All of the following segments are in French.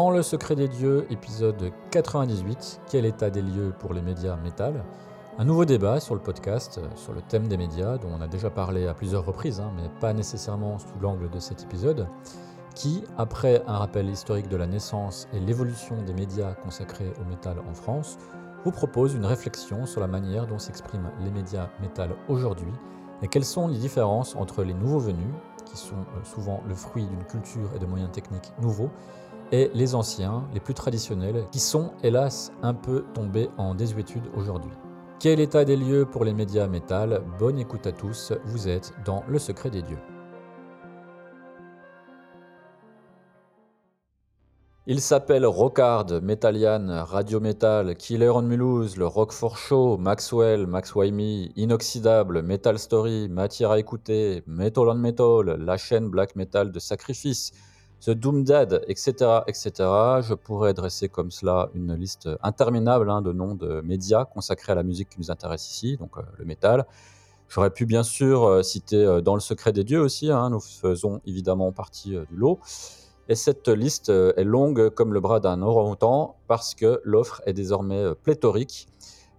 Dans Le Secret des Dieux, épisode 98, quel état des lieux pour les médias métal? Un nouveau débat sur le podcast, sur le thème des médias, dont on a déjà parlé à plusieurs reprises, hein, mais pas nécessairement sous l'angle de cet épisode, qui, après un rappel historique de la naissance et l'évolution des médias consacrés au métal en France, vous propose une réflexion sur la manière dont s'expriment les médias métal aujourd'hui et quelles sont les différences entre les nouveaux venus, qui sont euh, souvent le fruit d'une culture et de moyens techniques nouveaux, et les anciens, les plus traditionnels, qui sont hélas un peu tombés en désuétude aujourd'hui. Quel état des lieux pour les médias métal? Bonne écoute à tous, vous êtes dans Le Secret des Dieux. Il s'appelle Rockard, Metallian, Radio Metal, Killer on Mulhouse, le Rock for Show, Maxwell, Max Wymie, Inoxydable, Metal Story, Matière à écouter, Metal on Metal, la chaîne Black Metal de Sacrifice, The Doom Dad, etc., etc. Je pourrais dresser comme cela une liste interminable hein, de noms de médias consacrés à la musique qui nous intéresse ici, donc euh, le métal. J'aurais pu bien sûr euh, citer euh, Dans le secret des dieux aussi, hein, nous faisons évidemment partie du lot. Et cette liste est longue comme le bras d'un orang-outan parce que l'offre est désormais pléthorique.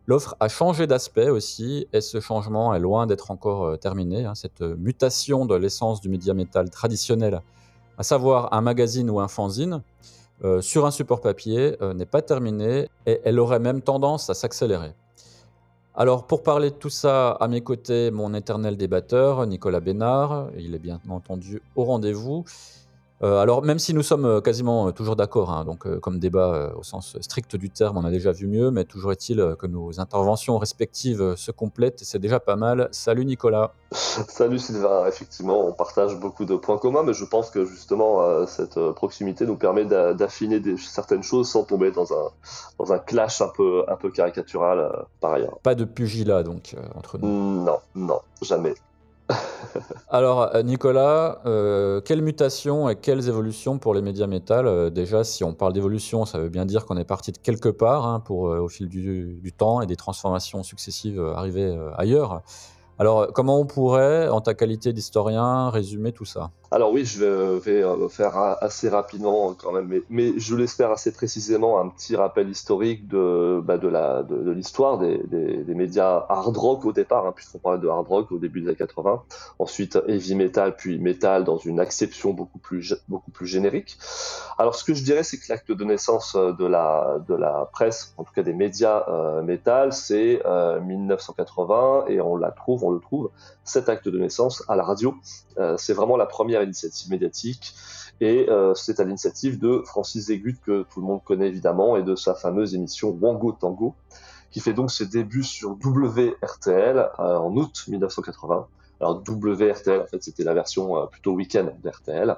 L'offre a changé d'aspect aussi et ce changement est loin d'être encore terminé. hein. Cette mutation de l'essence du média métal traditionnel à savoir un magazine ou un fanzine, euh, sur un support papier euh, n'est pas terminée et elle aurait même tendance à s'accélérer. Alors pour parler de tout ça, à mes côtés, mon éternel débatteur, Nicolas Bénard, il est bien entendu au rendez-vous. Euh, alors même si nous sommes euh, quasiment euh, toujours d'accord, hein, donc euh, comme débat euh, au sens strict du terme, on a déjà vu mieux, mais toujours est-il que nos interventions respectives se complètent et c'est déjà pas mal. Salut Nicolas. Salut Sylvain, effectivement, on partage beaucoup de points communs, mais je pense que justement euh, cette proximité nous permet d'a- d'affiner certaines choses sans tomber dans un, dans un clash un peu, un peu caricatural par ailleurs. Pas de pugilat donc entre nous. Non, non, jamais. Alors, euh, Nicolas, euh, quelles mutations et quelles évolutions pour les médias métal Euh, Déjà, si on parle d'évolution, ça veut bien dire qu'on est parti de quelque part hein, pour, au fil du, du temps et des transformations successives euh, ailleurs. Alors, comment on pourrait, en ta qualité d'historien, résumer tout ça? Alors oui, je vais, vais, euh, faire assez rapidement quand même, mais, mais je l'espère assez précisément un petit rappel historique de, bah, l'histoire des, médias hard rock au départ, hein, puisqu'on parlait de hard rock au début des années 80, ensuite heavy metal, puis metal dans une acception beaucoup plus beaucoup plus générique. Alors ce que je dirais, c'est que l'acte de naissance euh, de la de la presse, en tout cas des médias euh, metal, c'est euh, 1980 et on la trouve, on le trouve cet acte de naissance à la radio. Euh, c'est vraiment la première initiative médiatique et euh, c'est à l'initiative de Francis Zégut que tout le monde connaît évidemment et de sa fameuse émission Wango Tango qui fait donc ses débuts sur WRTL euh, en août 1980. Alors WRTL en fait c'était la version euh, plutôt week-end d'RTL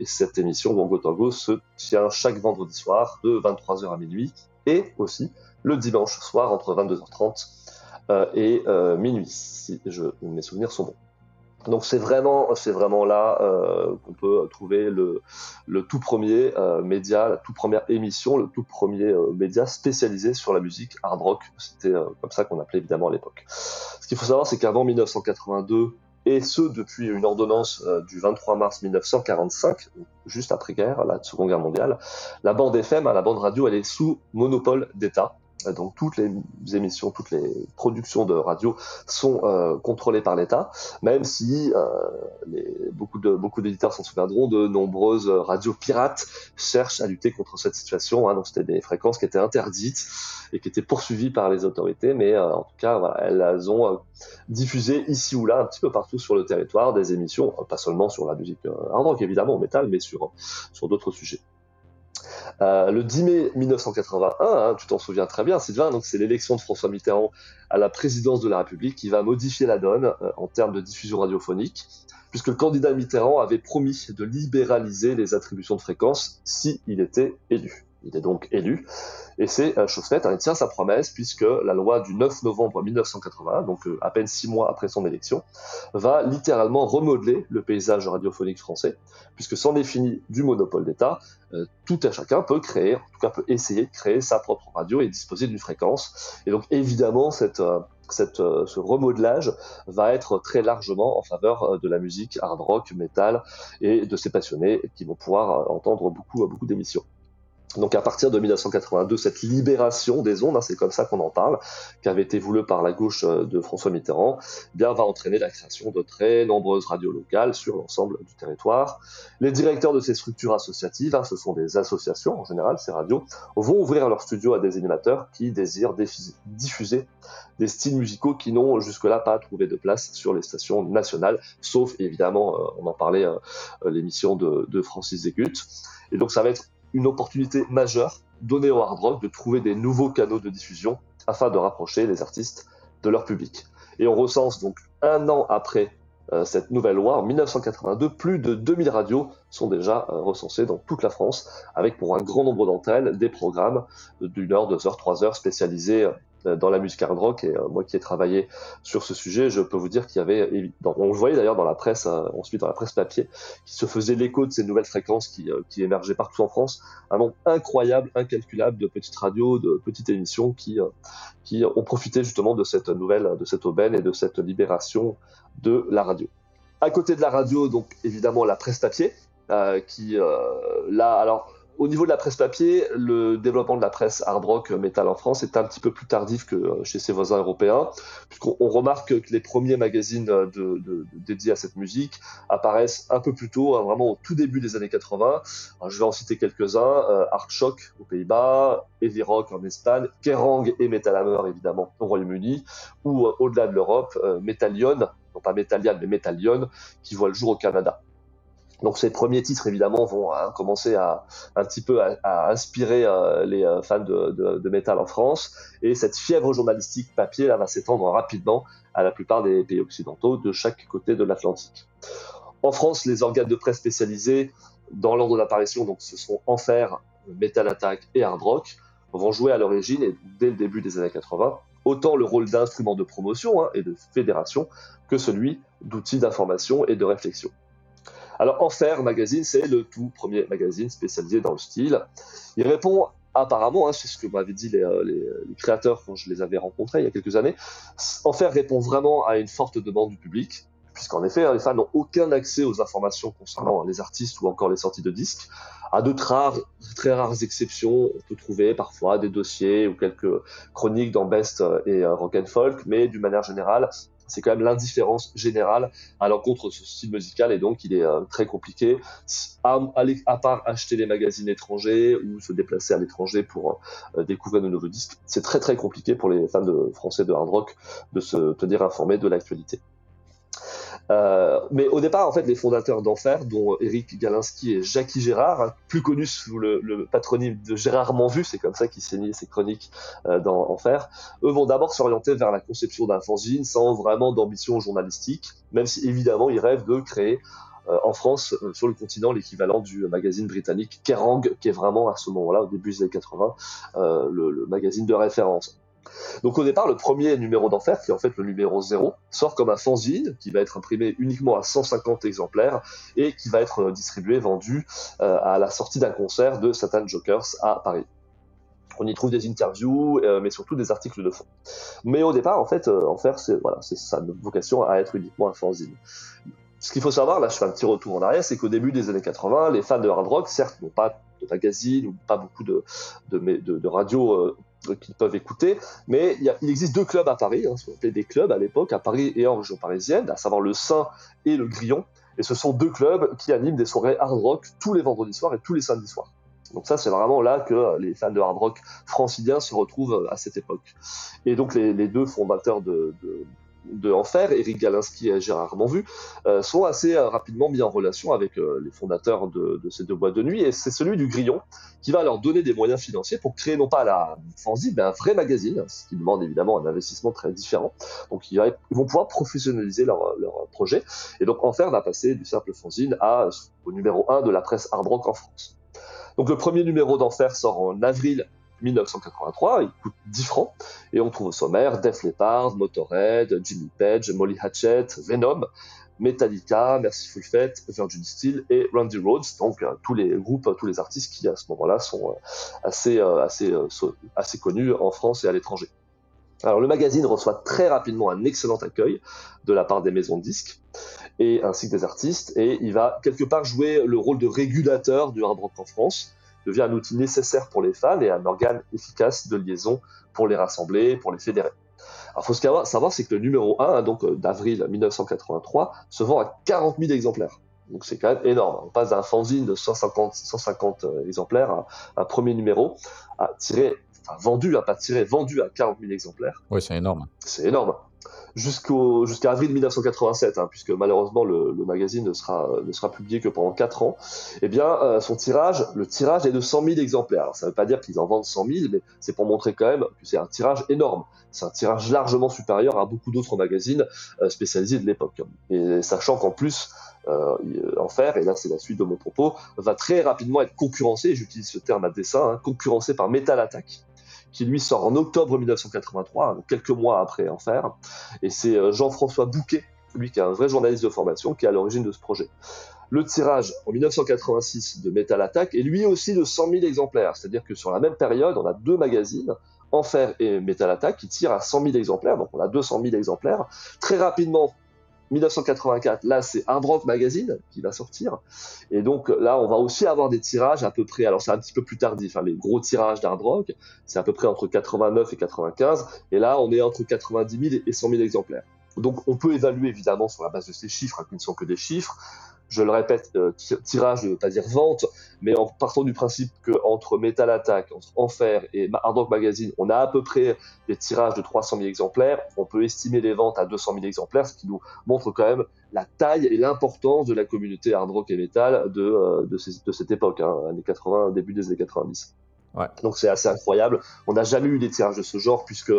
et cette émission Wango Tango se tient chaque vendredi soir de 23h à minuit et aussi le dimanche soir entre 22h30 euh, et minuit si je, mes souvenirs sont bons. Donc c'est vraiment, c'est vraiment là euh, qu'on peut trouver le, tout premier euh, média, la toute première émission, le tout premier euh, média spécialisé sur la musique hard rock. C'était comme ça qu'on appelait évidemment à l'époque. Ce qu'il faut savoir, c'est qu'avant 1982, et ce depuis une ordonnance du 23 mars 1945, juste après-guerre, la Seconde Guerre mondiale, la bande FM, la bande radio, elle est sous monopole d'État. Euh, Donc toutes les émissions, toutes les productions de radio sont euh, contrôlées par l'État, même si euh, beaucoup de d'éditeurs s'en souviendront, de nombreuses radios pirates cherchent à lutter contre cette situation. Hein, donc c'était des fréquences qui étaient interdites et qui étaient poursuivies par les autorités, mais en tout cas, elles ont diffusé ici ou là, un petit peu partout sur le territoire, des émissions, pas seulement sur la musique hard rock évidemment, au métal, mais sur d'autres sujets. Euh, le 10 mai 1981, hein, tu t'en souviens très bien, Sylvain, c'est l'élection de François Mitterrand à la présidence de la République qui va modifier la donne euh, en termes de diffusion radiophonique, puisque le candidat Mitterrand avait promis de libéraliser les attributions de fréquences si il était élu. Il est donc élu. Et c'est euh, chose faite, hein, il tient sa promesse, puisque la loi du 9 novembre 1981, donc euh, à peine six mois après son élection, va littéralement remodeler le paysage radiophonique français, puisque sans définir du monopole d'État, euh, tout un chacun peut créer, en tout cas peut essayer de créer sa propre radio et disposer d'une fréquence. Et donc évidemment, cette, cette, ce remodelage va être très largement en faveur de la musique hard rock, metal et de ses passionnés qui vont pouvoir entendre beaucoup, beaucoup d'émissions. Donc à partir de 1982, cette libération des ondes, hein, c'est comme ça qu'on en parle, qui avait été voulue par la gauche euh, de François Mitterrand, eh bien va entraîner la création de très nombreuses radios locales sur l'ensemble du territoire. Les directeurs de ces structures associatives, hein, ce sont des associations en général, ces radios, vont ouvrir leurs studios à des animateurs qui désirent diffuser des styles musicaux qui n'ont jusque-là pas trouvé de place sur les stations nationales, sauf évidemment, euh, on en parlait, euh, l'émission de, de Francis Zégut. Et donc ça va être une opportunité majeure donnée au hard rock de trouver des nouveaux canaux de diffusion afin de rapprocher les artistes de leur public. Et on recense donc un an après euh, cette nouvelle loi, en 1982, plus de 2000 radios sont déjà euh, recensées dans toute la France, avec pour un grand nombre d'entre elles des programmes d'une heure, deux heures, trois heures spécialisés euh, dans la musique hard rock. Et euh, moi qui ai travaillé sur ce sujet, je peux vous dire qu'il y avait, on le voyait d'ailleurs dans la presse, euh, ensuite dans la presse papier, qui se faisait l'écho de ces nouvelles fréquences qui, qui émergeaient partout en France. Un nombre incroyable, incalculable de petites radios, de petites émissions qui ont profité justement de cette nouvelle, de cette aubaine et de cette libération de la radio. À côté de la radio, donc évidemment la presse papier, qui là, alors au niveau de la presse papier, le développement de la presse hard rock metal en France est un petit peu plus tardif que euh, chez ses voisins européens, puisqu'on remarque que les premiers magazines de, dédiés à cette musique apparaissent un peu plus tôt, hein, vraiment au tout début des années 80. je vais en citer quelques-uns euh, Shock aux Pays-Bas, Heavy Rock en Espagne, Kerrang et Metal Hammer évidemment au Royaume-Uni, ou euh, au-delà de l'Europe, Metallion, non pas Metallion mais Metallion, qui voit le jour au Canada. Donc ces premiers titres évidemment vont hein, commencer à un petit peu à, inspirer euh, les euh, fans de, de, métal en France et cette fièvre journalistique papier là va s'étendre rapidement à la plupart des pays occidentaux de chaque côté de l'Atlantique. En France, les organes de presse spécialisés dans l'ordre d'apparition, donc ce sont Enfer, Metal Attack et Hard Rock, vont jouer à l'origine et dès le début des années 80 autant le rôle d'instrument de promotion hein, et de fédération que celui d'outil d'information et de réflexion. Alors Enfer Magazine, c'est le tout premier magazine spécialisé dans le style. Il répond apparemment, hein, c'est ce que m'avaient dit euh, les, créateurs quand je les avais rencontrés il y a quelques années, Enfer répond vraiment à une forte demande du public, puisqu'en effet, hein, les fans n'ont aucun accès aux informations concernant les artistes ou encore les sorties de disques. À de très rares exceptions, on peut trouver parfois des dossiers ou quelques chroniques dans Best et euh, Rock and Folk, mais d'une manière générale, c'est quand même l'indifférence générale à l'encontre de ce style musical et donc il est euh, très compliqué. À, à, part acheter les magazines étrangers ou se déplacer à l'étranger pour euh, découvrir de nouveaux disques c'est très très compliqué pour les fans de français de hard rock de se tenir informés de l'actualité euh, mais au départ, en fait, les fondateurs d'Enfer, dont Eric Galinski et Jackie Gérard, plus connus sous le, patronyme de Gérard Manvu, c'est comme ça qu'il signait ses chroniques euh, dans Enfer, eux vont d'abord s'orienter vers la conception d'un fanzine sans vraiment d'ambition journalistique, même si évidemment ils rêvent de créer euh, en France, sur le continent, l'équivalent du magazine britannique Kerrang, qui est vraiment à ce moment-là, au début des années 80, le, le magazine de référence. Donc au départ, le premier numéro d'Enfer, qui est en fait le numéro 0, sort comme un fanzine qui va être imprimé uniquement à 150 exemplaires et qui va être distribué, vendu euh, à la sortie d'un concert de Satan Jokers à Paris. On y trouve des interviews, euh, mais surtout des articles de fond. Mais au départ, en fait, euh, Enfer, c'est voilà, sa vocation à être uniquement un fanzine. Ce qu'il faut savoir, là je fais un petit retour en arrière, c'est qu'au début des années 80, les fans de hard rock, certes, n'ont pas de magazines ou pas beaucoup de, de, de, de radios qu'ils peuvent écouter. Mais il, existe deux clubs à Paris, hein, ce qu'on appelait des clubs à l'époque, à Paris et en région parisienne, à savoir le Saint et le Grillon. Et ce sont deux clubs qui animent des soirées hard rock tous les vendredis soirs et tous les samedis soirs. Donc ça, c'est vraiment là que les fans de hard rock franciliens se retrouvent à cette époque. Et donc les, deux fondateurs de Enfer, Eric Galinski et Gérard Manvu, euh, sont assez euh, rapidement mis en relation avec euh, les fondateurs de, ces deux boîtes de nuit, et c'est celui du Grillon qui va leur donner des moyens financiers pour créer non pas la fanzine, mais un vrai magazine, ce qui demande évidemment un investissement très différent. Donc ils, vont pouvoir professionnaliser leur, projet, et donc Enfer va passer du simple fanzine au numéro 1 de la presse hard rock en France. Donc le premier numéro d'Enfer sort en avril 1983, il coûte 10 francs, et on trouve au sommaire Def Leppard, Motorhead, Jimmy Page, Molly Hatchet, Venom, Metallica, Merciful Fate, Virgin Steel et Randy Rhodes, donc euh, tous les groupes, tous les artistes qui à ce moment-là sont euh, assez, euh, assez, assez connus en France et à l'étranger. Alors le magazine reçoit très rapidement un excellent accueil de la part des maisons de disques et ainsi que des artistes. Et il va quelque part jouer le rôle de régulateur du hard rock en France, devient un outil nécessaire pour les fans et un organe efficace de liaison pour les rassembler, pour les fédérer. Alors, faut savoir, savoir c'est que le numéro 1, hein, donc euh, d'avril 1983, se vend à 40 000 exemplaires. Donc c'est quand même énorme. On passe d'un fanzine de 150, 150 euh, exemplaires à un premier numéro à tirer, enfin vendu, à pas tiré, vendu à 40 000 exemplaires. Oui, c'est énorme. C'est énorme jusqu'au jusqu'à avril 1987, hein, puisque malheureusement le, le, magazine ne sera ne sera publié que pendant 4 ans. Eh bien, euh, son tirage, le tirage est de 100 000 exemplaires. Alors, ça ne veut pas dire qu'ils en vendent 100 000, mais c'est pour montrer quand même que c'est un tirage énorme. C'est un tirage largement supérieur à beaucoup d'autres magazines euh, spécialisés de l'époque. Et sachant qu'en plus, euh, Enfer, et là c'est la suite de mon propos, va très rapidement être concurrencé, j'utilise ce terme à dessin, hein, concurrencé par Metal Attack, qui lui sort en octobre 1983, quelques mois après Enfer. Et c'est euh, Jean-François Bouquet, lui qui est un vrai journaliste de formation, qui est à l'origine de ce projet. Le tirage en 1986 de Metal Attack est lui aussi de 100 000 exemplaires, c'est-à-dire que sur la même période, on a deux magazines, Enfer et Metal Attack, qui tirent à 100 000 exemplaires, donc on a 200 000 exemplaires. Très rapidement, 1984, là c'est Hard Rock Magazine qui va sortir. Et donc là on va aussi avoir des tirages à peu près, alors c'est un petit peu plus tardif, hein, les gros tirages d'Hard Rock, c'est à peu près entre 89 et 95. Et là on est entre 90 000 et 100 000 exemplaires. Donc on peut évaluer évidemment sur la base de ces chiffres, hein, qui ne sont que des chiffres, je le répète, euh, tirage, je ne veux pas dire vente, mais en partant du principe qu'entre Metal Attack, entre Enfer et Hard Rock Magazine, on a à peu près des tirages de 300 000 exemplaires, on peut estimer les ventes à 200 000 exemplaires, ce qui nous montre quand même la taille et l'importance de la communauté hard rock et metal de, euh, de, cette époque, hein, années 80, début des années 90. Ouais. Donc c'est assez incroyable. On n'a jamais eu des tirages de ce genre puisque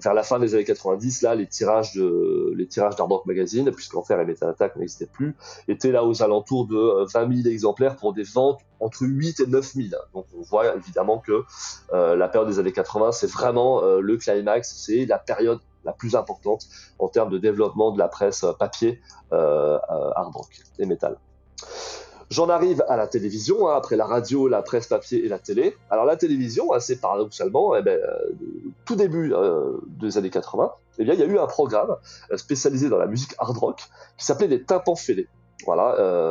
vers la fin des années 90, là, les tirages de, les tirages Magazine, puisqu'Enfer et Metal Attack n'existaient plus, étaient là aux alentours de 20 euh, 000 exemplaires pour des ventes entre 8 et 9 000. Donc, on voit évidemment que euh, la période des années 80, c'est vraiment euh, le climax, c'est la période la plus importante en termes de développement de la presse papier euh, et metal. J'en arrive à la télévision, hein, après la radio, la presse papier et la télé. Alors la télévision, assez paradoxalement, eh ben, euh, tout début euh, des années 80, eh bien, il y a eu un programme euh, spécialisé dans la musique hard rock qui s'appelait les tympans fêlés. Voilà,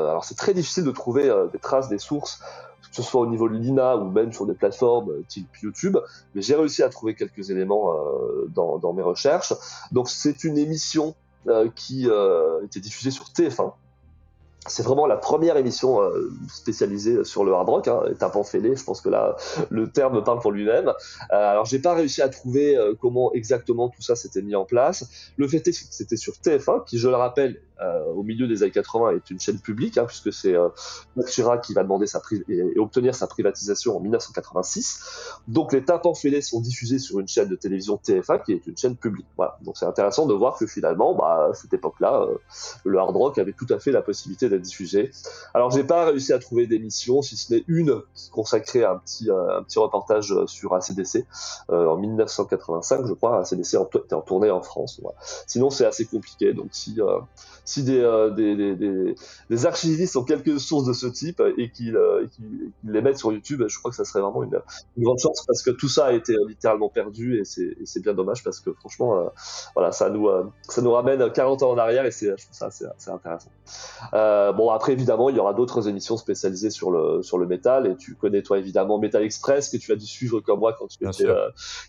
alors c'est très difficile de trouver des traces, des sources, que ce soit au niveau de l'INA ou même sur des plateformes type YouTube, mais j'ai réussi à trouver quelques éléments dans, mes recherches. Donc c'est une émission qui était diffusée sur TF1 c'est vraiment la première émission euh, spécialisée sur le hard rock, hein, tapant fêlé, je pense que là le terme parle pour lui-même. Euh, alors j'ai pas réussi à trouver euh, comment exactement tout ça s'était mis en place. Le fait est que c'était sur TF1, qui je le rappelle euh, au milieu des années 80 est une chaîne publique, hein, puisque c'est euh, qui va demander et, obtenir sa privatisation en 1986. Donc les tympans fêlés sont diffusés sur une chaîne de télévision TF1 qui est une chaîne publique. Voilà. Donc c'est intéressant de voir que finalement, bah, à cette époque-là, euh, le hard rock avait tout à fait la possibilité d'être diffusé. Alors j'ai pas réussi à trouver d'émission, si ce n'est une consacrée à un petit, euh, un petit reportage sur ACDC en 1985, je crois. ACDC était en tournée en France. Sinon c'est assez compliqué. Donc si si euh, des, des, des, des, archivistes ont quelques sources de ce type et qu'ils euh, les mettent sur YouTube, je crois que ça serait vraiment une, une, grande chance parce que tout ça a été littéralement perdu et c'est bien dommage parce que franchement, euh, voilà, ça nous, ça nous ramène 40 ans en arrière et c'est, je trouve ça assez, intéressant. bon, après, évidemment, il y aura d'autres émissions spécialisées sur le, sur le métal et tu connais, toi, évidemment, Metal Express que tu as dû suivre comme moi quand tu étais,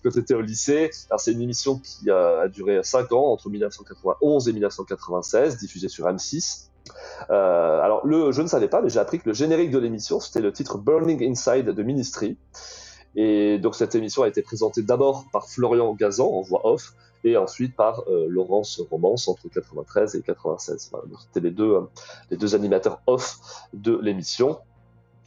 quand étais au lycée. C'est une émission qui a, a duré 5 ans, entre 1991 et 1996, diffusée sur M6. Euh, alors, je ne savais pas, mais j'ai appris que le générique de l'émission, c'était le titre Burning Inside de Ministry. Et donc, cette émission a été présentée d'abord par Florian Gazan en voix off, et ensuite par euh, Laurence Romance entre 93 et 96. Voilà, c'était euh, les deux animateurs off de l'émission.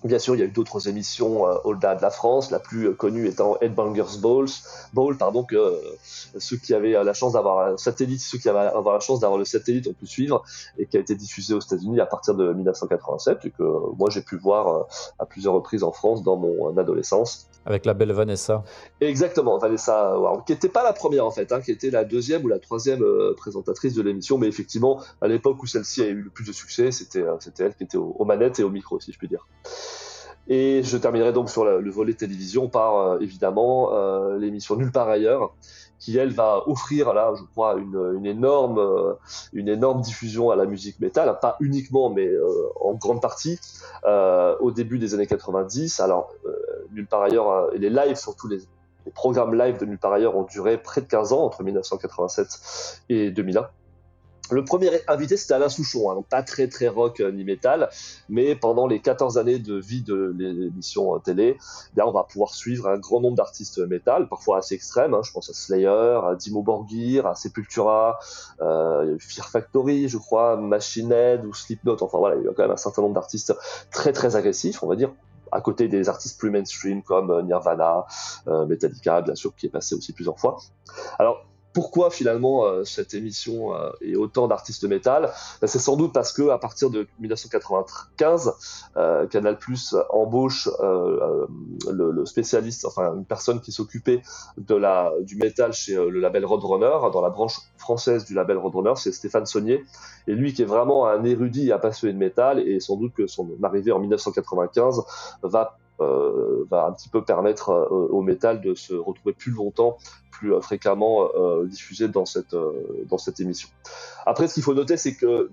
Bien sûr, il y a eu d'autres émissions euh, au-delà de la France, la plus connue étant Headbangers Balls, Ball, pardon, que euh, ceux qui avaient la chance d'avoir un satellite, ceux qui avaient avoir la chance d'avoir le satellite ont pu suivre et qui a été diffusé aux États-Unis à partir de 1987 et que moi j'ai pu voir à plusieurs reprises en France dans mon adolescence. Avec la belle Vanessa. Exactement, Vanessa qui n'était pas la première en fait, hein, qui était la deuxième ou la troisième présentatrice de l'émission, mais effectivement, à l'époque où celle-ci a eu le plus de succès, c'était c'était elle qui était aux manettes et au micro, si je puis dire. Et je terminerai donc sur le, volet télévision par euh, évidemment euh, l'émission Nulle part ailleurs, qui elle va offrir là, je crois, une, une énorme, euh, une énorme diffusion à la musique métal, pas uniquement, mais en grande partie au début des années 90. Alors Nulle part ailleurs, et les lives, surtout les, les programmes live de Nulle part ailleurs, ont duré près de 15 ans entre 1987 et 2001. Le premier invité, c'était Alain Souchon, hein, donc pas très très rock euh, ni métal, mais pendant les 14 années de vie de l'émission euh, télé, eh on va pouvoir suivre un grand nombre d'artistes métal, parfois assez extrêmes. Hein, je pense à Slayer, à Dimo Borgir, à Sepultura, euh, Fear Factory, je crois, Machine Head ou Slipknot. Enfin voilà, il y a quand même un certain nombre d'artistes très très agressifs, on va dire, à côté des artistes plus mainstream comme euh, Nirvana, Metallica, bien sûr, qui est passé aussi plusieurs fois. Alors, pourquoi finalement euh, cette émission euh, et autant d'artistes métal? Ben, C'est sans doute parce que à partir de 1995, euh, Canal Plus embauche le, spécialiste, enfin une personne qui s'occupait du métal chez le label Roadrunner, dans la branche française du label Roadrunner, c'est Stéphane Saunier, et lui qui est vraiment un érudit un passionné de métal, et sans doute que son arrivée en 1995 va euh, va un petit peu permettre euh, au métal de se retrouver plus longtemps, plus euh, fréquemment diffusé dans cette, émission. Après, ce qu'il faut noter, c'est que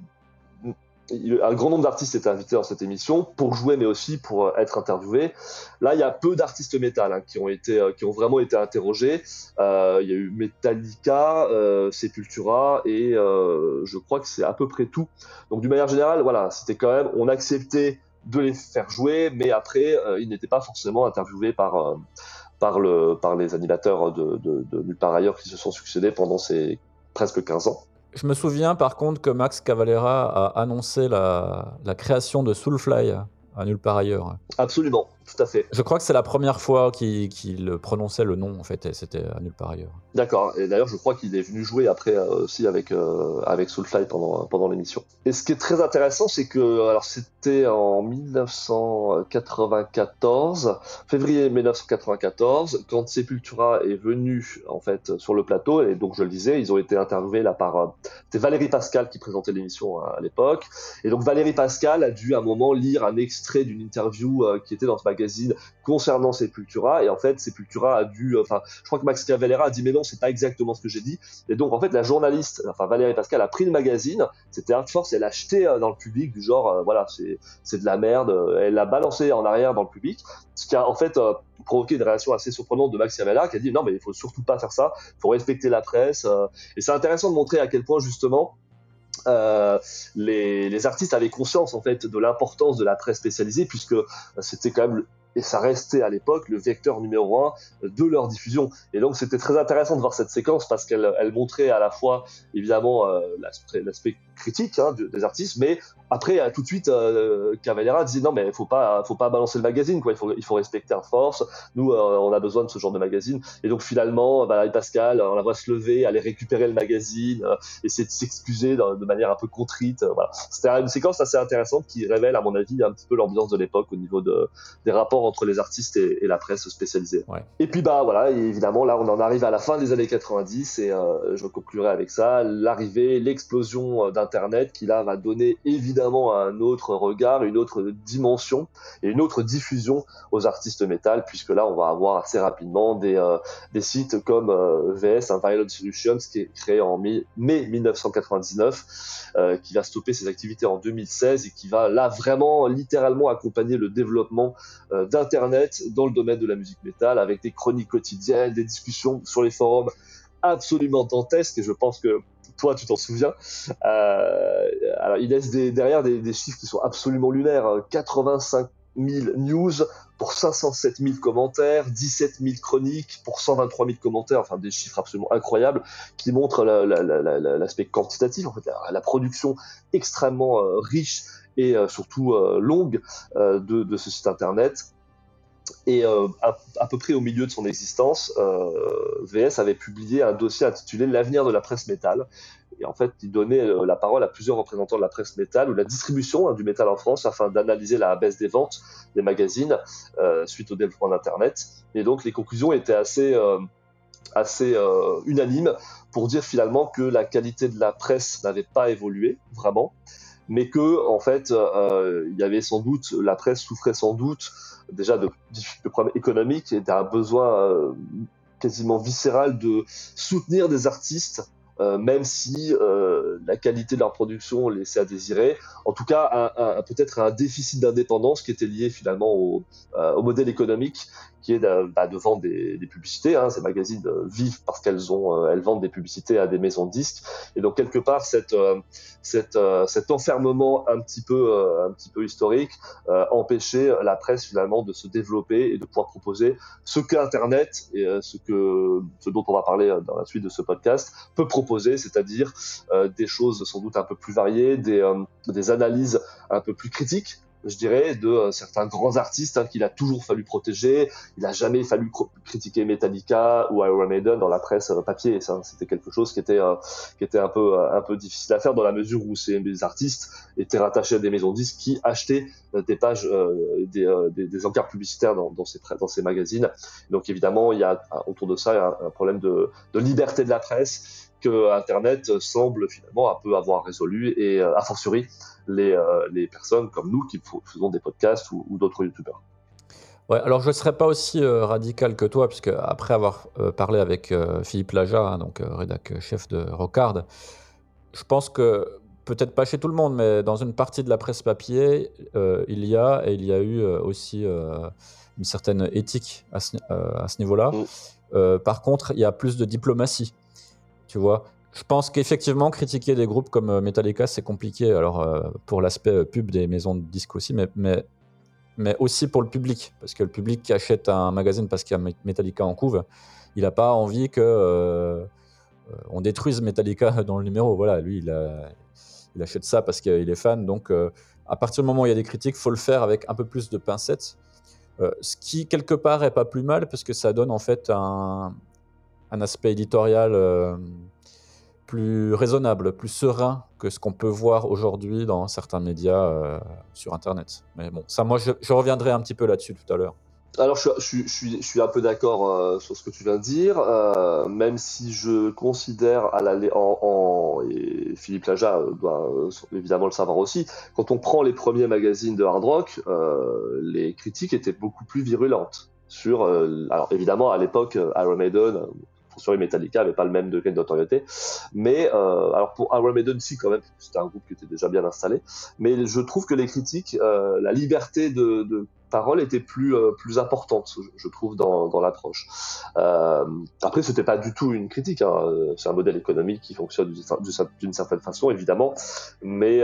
un grand nombre d'artistes étaient invités dans cette émission pour jouer, mais aussi pour être interviewés. Là, il y a peu d'artistes métal hein, qui ont vraiment été interrogés. Euh, il y a eu Metallica, euh, Sepultura, et euh, je crois que c'est à peu près tout. Donc, d'une manière générale, voilà, c'était quand même, on acceptait de les faire jouer, mais après, euh, ils n'étaient pas forcément interviewés par, euh, par, le, par les animateurs de, de, de Nulle part ailleurs qui se sont succédés pendant ces presque 15 ans. Je me souviens par contre que Max Cavalera a annoncé la, la création de Soulfly à Nulle part ailleurs. Absolument tout à fait. Je crois que c'est la première fois qu'il prononçait le nom, en fait, et c'était à nulle part ailleurs. D'accord, et d'ailleurs, je crois qu'il est venu jouer après euh, aussi avec, euh, avec Soulfly pendant, pendant l'émission. Et ce qui est très intéressant, c'est que, alors c'était en 1994, février 1994, quand Sepultura est venu, en fait, sur le plateau, et donc je le disais, ils ont été interviewés là par. Euh, Valérie Pascal qui présentait l'émission à, l'époque, et donc Valérie Pascal a dû à un moment lire un extrait d'une interview qui était dans ce magazine concernant Sepultura et en fait Sepultura a dû enfin je crois que Max Cavalera a dit mais non c'est pas exactement ce que j'ai dit et donc en fait la journaliste enfin Valérie Pascal a pris le magazine c'était Art Force elle l'a acheté euh, dans le public du genre euh, voilà c'est c'est de la merde. Elle l'a balancé en arrière dans le public ce qui a en fait euh, provoqué une réaction assez surprenante de Max Cavalera qui a dit non mais il faut surtout pas faire ça. Il faut respecter la presse et c'est intéressant de montrer à quel point justement euh, les, les, artistes avaient conscience en fait de l'importance de la presse spécialisée puisque c'était quand même et ça restait à l'époque le vecteur numéro un de leur diffusion. Et donc c'était très intéressant de voir cette séquence parce qu'elle elle montrait à la fois évidemment euh, l'aspect critique hein, des artistes, mais après tout de suite euh, Cavalera disait non mais faut pas faut pas balancer le magazine quoi, il faut il faut respecter en force. Nous euh, on a besoin de ce genre de magazine. Et donc finalement bah, Pascal on la voit se lever, aller récupérer le magazine, euh, essayer de s'excuser de, manière un peu contrite. voilà. C'était une séquence assez intéressante qui révèle à mon avis un petit peu l'ambiance de l'époque au niveau de, des rapports entre les artistes et, la presse spécialisée. Et puis bah voilà, évidemment là on en arrive à la fin des années 90 et euh, je conclurai avec ça, l'arrivée, l'explosion euh, d'Internet qui là va donner évidemment un autre regard, une autre dimension et une autre diffusion aux artistes métal puisque là on va avoir assez rapidement des, euh, des sites comme VS, un Violent Solutions qui est créé en mai, mai 1999 qui va stopper ses activités en 2016 et qui va là vraiment littéralement accompagner le développement d'Internet dans le domaine de la musique métal, avec des chroniques quotidiennes, des discussions sur les forums absolument dantesques, et je pense que toi, tu t'en souviens. Euh, alors, il laisse derrière des, chiffres qui sont absolument lunaires. 85 000 news pour 507 000 commentaires, 17 000 chroniques pour 123 000 commentaires, enfin des chiffres absolument incroyables qui montrent l'aspect quantitatif, en fait, la, production extrêmement euh, riche et surtout longue de, ce site internet. Et à, à, peu près au milieu de son existence, VS avait publié un dossier intitulé L'avenir de la presse métal, et en fait, il donnait euh, la parole à plusieurs représentants de la presse métal ou la distribution hein, du métal en France afin d'analyser la baisse des ventes des magazines euh, suite au développement d'Internet. Et donc, les conclusions étaient assez, euh, assez unanimes pour dire finalement que la qualité de la presse n'avait pas évolué vraiment, mais que en fait, il y avait sans doute la presse souffrait sans doute déjà de, problèmes économiques et d'un besoin quasiment viscéral de soutenir des artistes euh, même si euh, la qualité de leur production laissait à désirer. En tout cas, peut-être un déficit d'indépendance qui était lié finalement euh, au modèle économique qui est de, bah, de vendre des, des publicités. Hein. Ces magazines euh, vivent parce qu'elles ont, euh, elles vendent des publicités à des maisons de disques. Et donc quelque part, cette, euh, cette, cet enfermement un petit peu, un petit peu historique empêchait la presse finalement de se développer et de pouvoir proposer ce que Internet et ce que, ce dont on va parler dans la suite de ce podcast peut proposer, c'est-à-dire des choses sans doute un peu plus variées, des, des analyses un peu plus critiques je dirais, de euh, certains grands artistes hein, qu'il a toujours fallu protéger. Il n'a jamais fallu critiquer Metallica ou Iron Maiden dans la presse euh, papier. Ça, c'était quelque chose qui était euh, qui était un peu un peu difficile à faire dans la mesure où ces artistes étaient rattachés à des maisons disques qui achetaient des pages, des, des, des, encarts publicitaires dans, dans, ces dans ces magazines. Donc évidemment, il y a autour de ça un, un problème de, de liberté de la presse que Internet semble finalement un peu avoir résolu et a fortiori les, euh, les personnes comme nous qui faisons des podcasts ou, d'autres youtubeurs. Ouais, alors je ne serais pas aussi euh, radical que toi, puisque après avoir euh, parlé avec Philippe Laja, hein, donc rédac chef de Rocard, je pense que peut-être pas chez tout le monde, mais dans une partie de la presse papier, il y a et il y a eu aussi une certaine éthique à ce, à ce niveau-là. Mm. par contre, il y a plus de diplomatie. Tu vois, je pense qu'effectivement, critiquer des groupes comme euh, Metallica, c'est compliqué. Alors, euh, pour l'aspect euh, pub des maisons de disques aussi, mais, mais, aussi pour le public. Parce que le public qui achète un magazine parce qu'il y a Metallica en couve, il n'a pas envie que on détruise Metallica dans le numéro. Voilà, lui, il, achète ça parce qu'il est fan. Donc, à partir du moment où il y a des critiques, faut le faire avec un peu plus de pincettes. ce qui, quelque part, est pas plus mal parce que ça donne en fait un, un aspect éditorial plus raisonnable, plus serein que ce qu'on peut voir aujourd'hui dans certains médias euh, sur Internet. Mais bon, ça, moi, je, reviendrai un petit peu là-dessus tout à l'heure. Alors, je, suis un peu d'accord euh, sur ce que tu viens de dire, euh, même si je considère, à la, en, et Philippe Laja doit évidemment le savoir aussi, quand on prend les premiers magazines de hard rock, les critiques étaient beaucoup plus virulentes. Sur, alors évidemment, à l'époque, Iron Maiden, sur Metallica n'avait pas le même degré de notoriété. Mais euh, alors pour Iron Maiden, si quand même, c'était un groupe qui était déjà bien installé. Mais je trouve que les critiques, euh, la liberté de, parole était plus euh, plus importante, je trouve, dans, dans l'approche. Après, c'était pas du tout une critique. Hein. C'est un modèle économique qui fonctionne d'une certaine façon, évidemment. Mais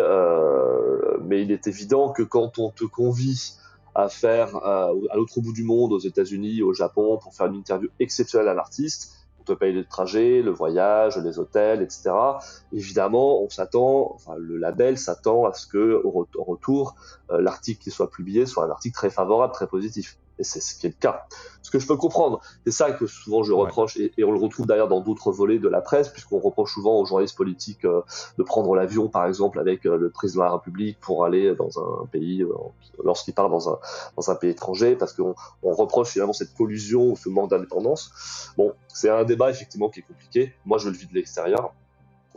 mais il est évident que quand on te convie à faire à l'autre bout du monde, aux États-Unis, au Japon, pour faire une interview exceptionnelle à l'artiste, te le trajet, le voyage, les hôtels, etc. Évidemment, on s'attend, le label s'attend à ce que au, retour, euh, l'article qui soit publié soit un article très favorable, très positif. Et c'est ce qui est le cas. Ce que je peux comprendre, c'est ça que souvent je reproche, et, on le retrouve d'ailleurs dans d'autres volets de la presse, puisqu'on reproche souvent aux journalistes politiques euh, de prendre l'avion, par exemple, avec euh, le président de la République pour aller dans un pays, euh, lorsqu'il part dans un, dans un pays étranger, parce qu'on on reproche finalement cette collusion ou ce manque d'indépendance. Bon, c'est un débat effectivement qui est compliqué. Moi, je le vis de l'extérieur.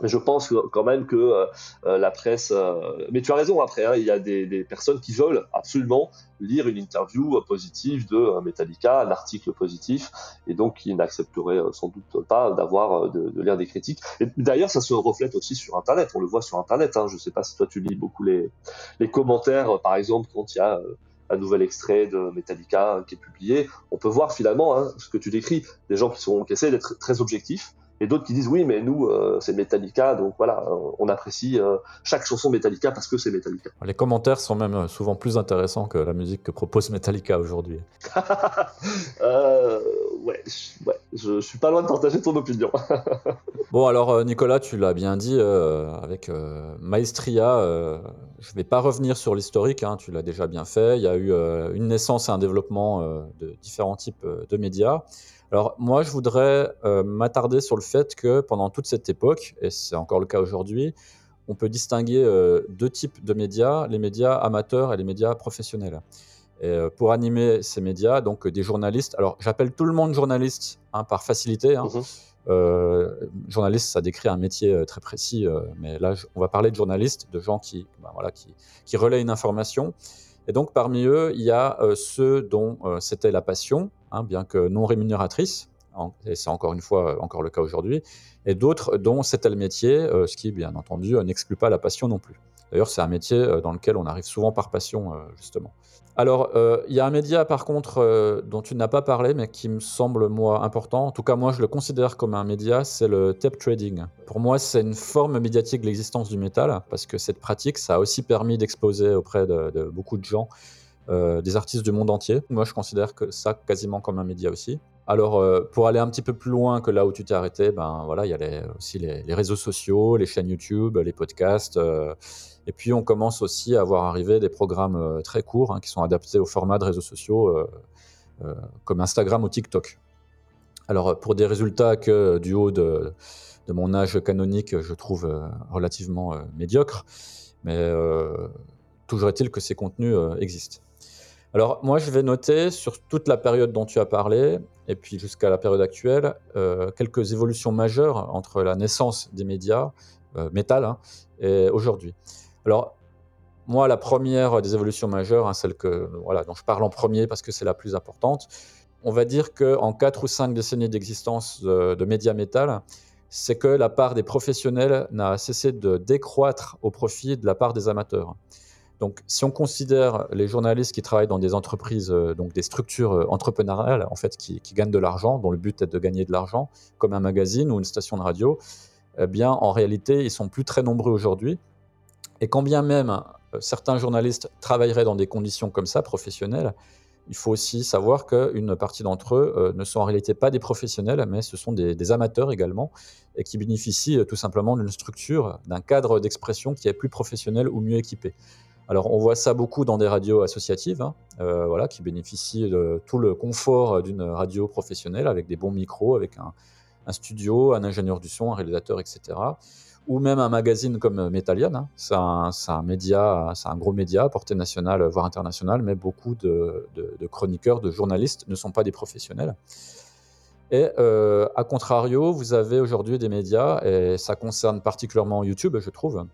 Je pense quand même que euh, euh, la presse. Euh, mais tu as raison, après, hein, il y a des, des, personnes qui veulent absolument lire une interview positive de Metallica, un article positif, et donc qui n'accepteraient sans doute pas d'avoir de, de, lire des critiques. D'ailleurs, ça se reflète aussi sur Internet. On le voit sur Internet. Hein. Je ne sais pas si toi tu lis beaucoup les, les commentaires, par exemple, quand il y a un nouvel extrait de Metallica qui est publié, on peut voir finalement hein, ce que tu décris, des gens qui, sont, qui essaient d'être très objectifs, et d'autres qui disent oui, mais nous, euh, c'est Metallica, donc voilà, on apprécie euh, chaque chanson Metallica parce que c'est Metallica. Les commentaires sont même euh, souvent plus intéressants que la musique que propose Metallica aujourd'hui. ouais, ouais je, suis pas loin de partager ton opinion. bon, alors Nicolas, tu l'as bien dit, avec Maestria, je vais pas revenir sur l'historique, hein, tu l'as déjà bien fait. Il y a eu une naissance et un développement de différents types de médias. Alors moi, je voudrais m'attarder sur le fait que pendant toute cette époque, et c'est encore le cas aujourd'hui, on peut distinguer deux types de médias, les médias amateurs et les médias professionnels. Et pour animer ces médias, donc des journalistes, alors j'appelle tout le monde journaliste hein, par facilité. Hein. Mmh journaliste, ça décrit un métier très précis, mais là, on va parler de journalistes, de gens qui, ben, voilà, qui, qui, relaient une information. Et donc, parmi eux, il y a ceux dont c'était la passion, hein, bien que non rémunératrice, et c'est encore une fois encore le cas aujourd'hui, et d'autres dont c'était le métier, ce qui, bien entendu, n'exclut pas la passion non plus. D'ailleurs, c'est un métier dans lequel on arrive souvent par passion, justement. Alors, euh, il y a un média par contre euh, dont tu n'as pas parlé, mais qui me semble moi important. En tout cas, moi je le considère comme un média, c'est le tape trading. Pour moi, c'est une forme médiatique de l'existence du métal, parce que cette pratique, ça a aussi permis d'exposer auprès de, beaucoup de gens euh, des artistes du monde entier. Moi, je considère que ça quasiment comme un média aussi. Alors, pour aller un petit peu plus loin que là où tu t'es arrêté, ben voilà, il y a aussi les, les, réseaux sociaux, les chaînes YouTube, les podcasts. Et puis on commence aussi à voir arriver des programmes euh, très courts hein, qui sont adaptés au format de réseaux sociaux euh, euh, comme Instagram ou TikTok. Alors pour des résultats que du haut de, mon âge canonique, je trouve relativement médiocres, mais toujours est-il que ces contenus existent. Alors moi je vais noter sur toute la période dont tu as parlé, et puis jusqu'à la période actuelle, quelques évolutions majeures entre la naissance des médias, métal, hein, et aujourd'hui. Alors, moi, la première des évolutions majeures, hein, celle que, voilà, dont je parle en premier parce que c'est la plus importante, on va dire qu'en 4 ou 5 décennies d'existence de, médias métal, c'est que la part des professionnels n'a cessé de décroître au profit de la part des amateurs. Donc, si on considère les journalistes qui travaillent dans des entreprises, euh, donc des structures euh, entrepreneuriales, en fait, qui, qui gagnent de l'argent, dont le but est de gagner de l'argent, comme un magazine ou une station de radio, eh bien, en réalité, ils sont plus très nombreux aujourd'hui. Et quand bien même euh, certains journalistes travailleraient dans des conditions comme ça, professionnelles, il faut aussi savoir qu'une partie d'entre eux euh, ne sont en réalité pas des professionnels, mais ce sont des, amateurs également, et qui bénéficient euh, tout simplement d'une structure, d'un cadre d'expression qui est plus professionnel ou mieux équipé. Alors on voit ça beaucoup dans des radios associatives, hein, voilà, qui bénéficient de tout le confort d'une radio professionnelle, avec des bons micros, avec un, un studio, un ingénieur du son, un réalisateur, etc ou même un magazine comme Metalian. Hein. C'est un, média, c'est un gros média, portée nationale, voire internationale, mais beaucoup de, chroniqueurs, de journalistes ne sont pas des professionnels. Et euh, à contrario, vous avez aujourd'hui des médias, et ça concerne particulièrement YouTube, je trouve,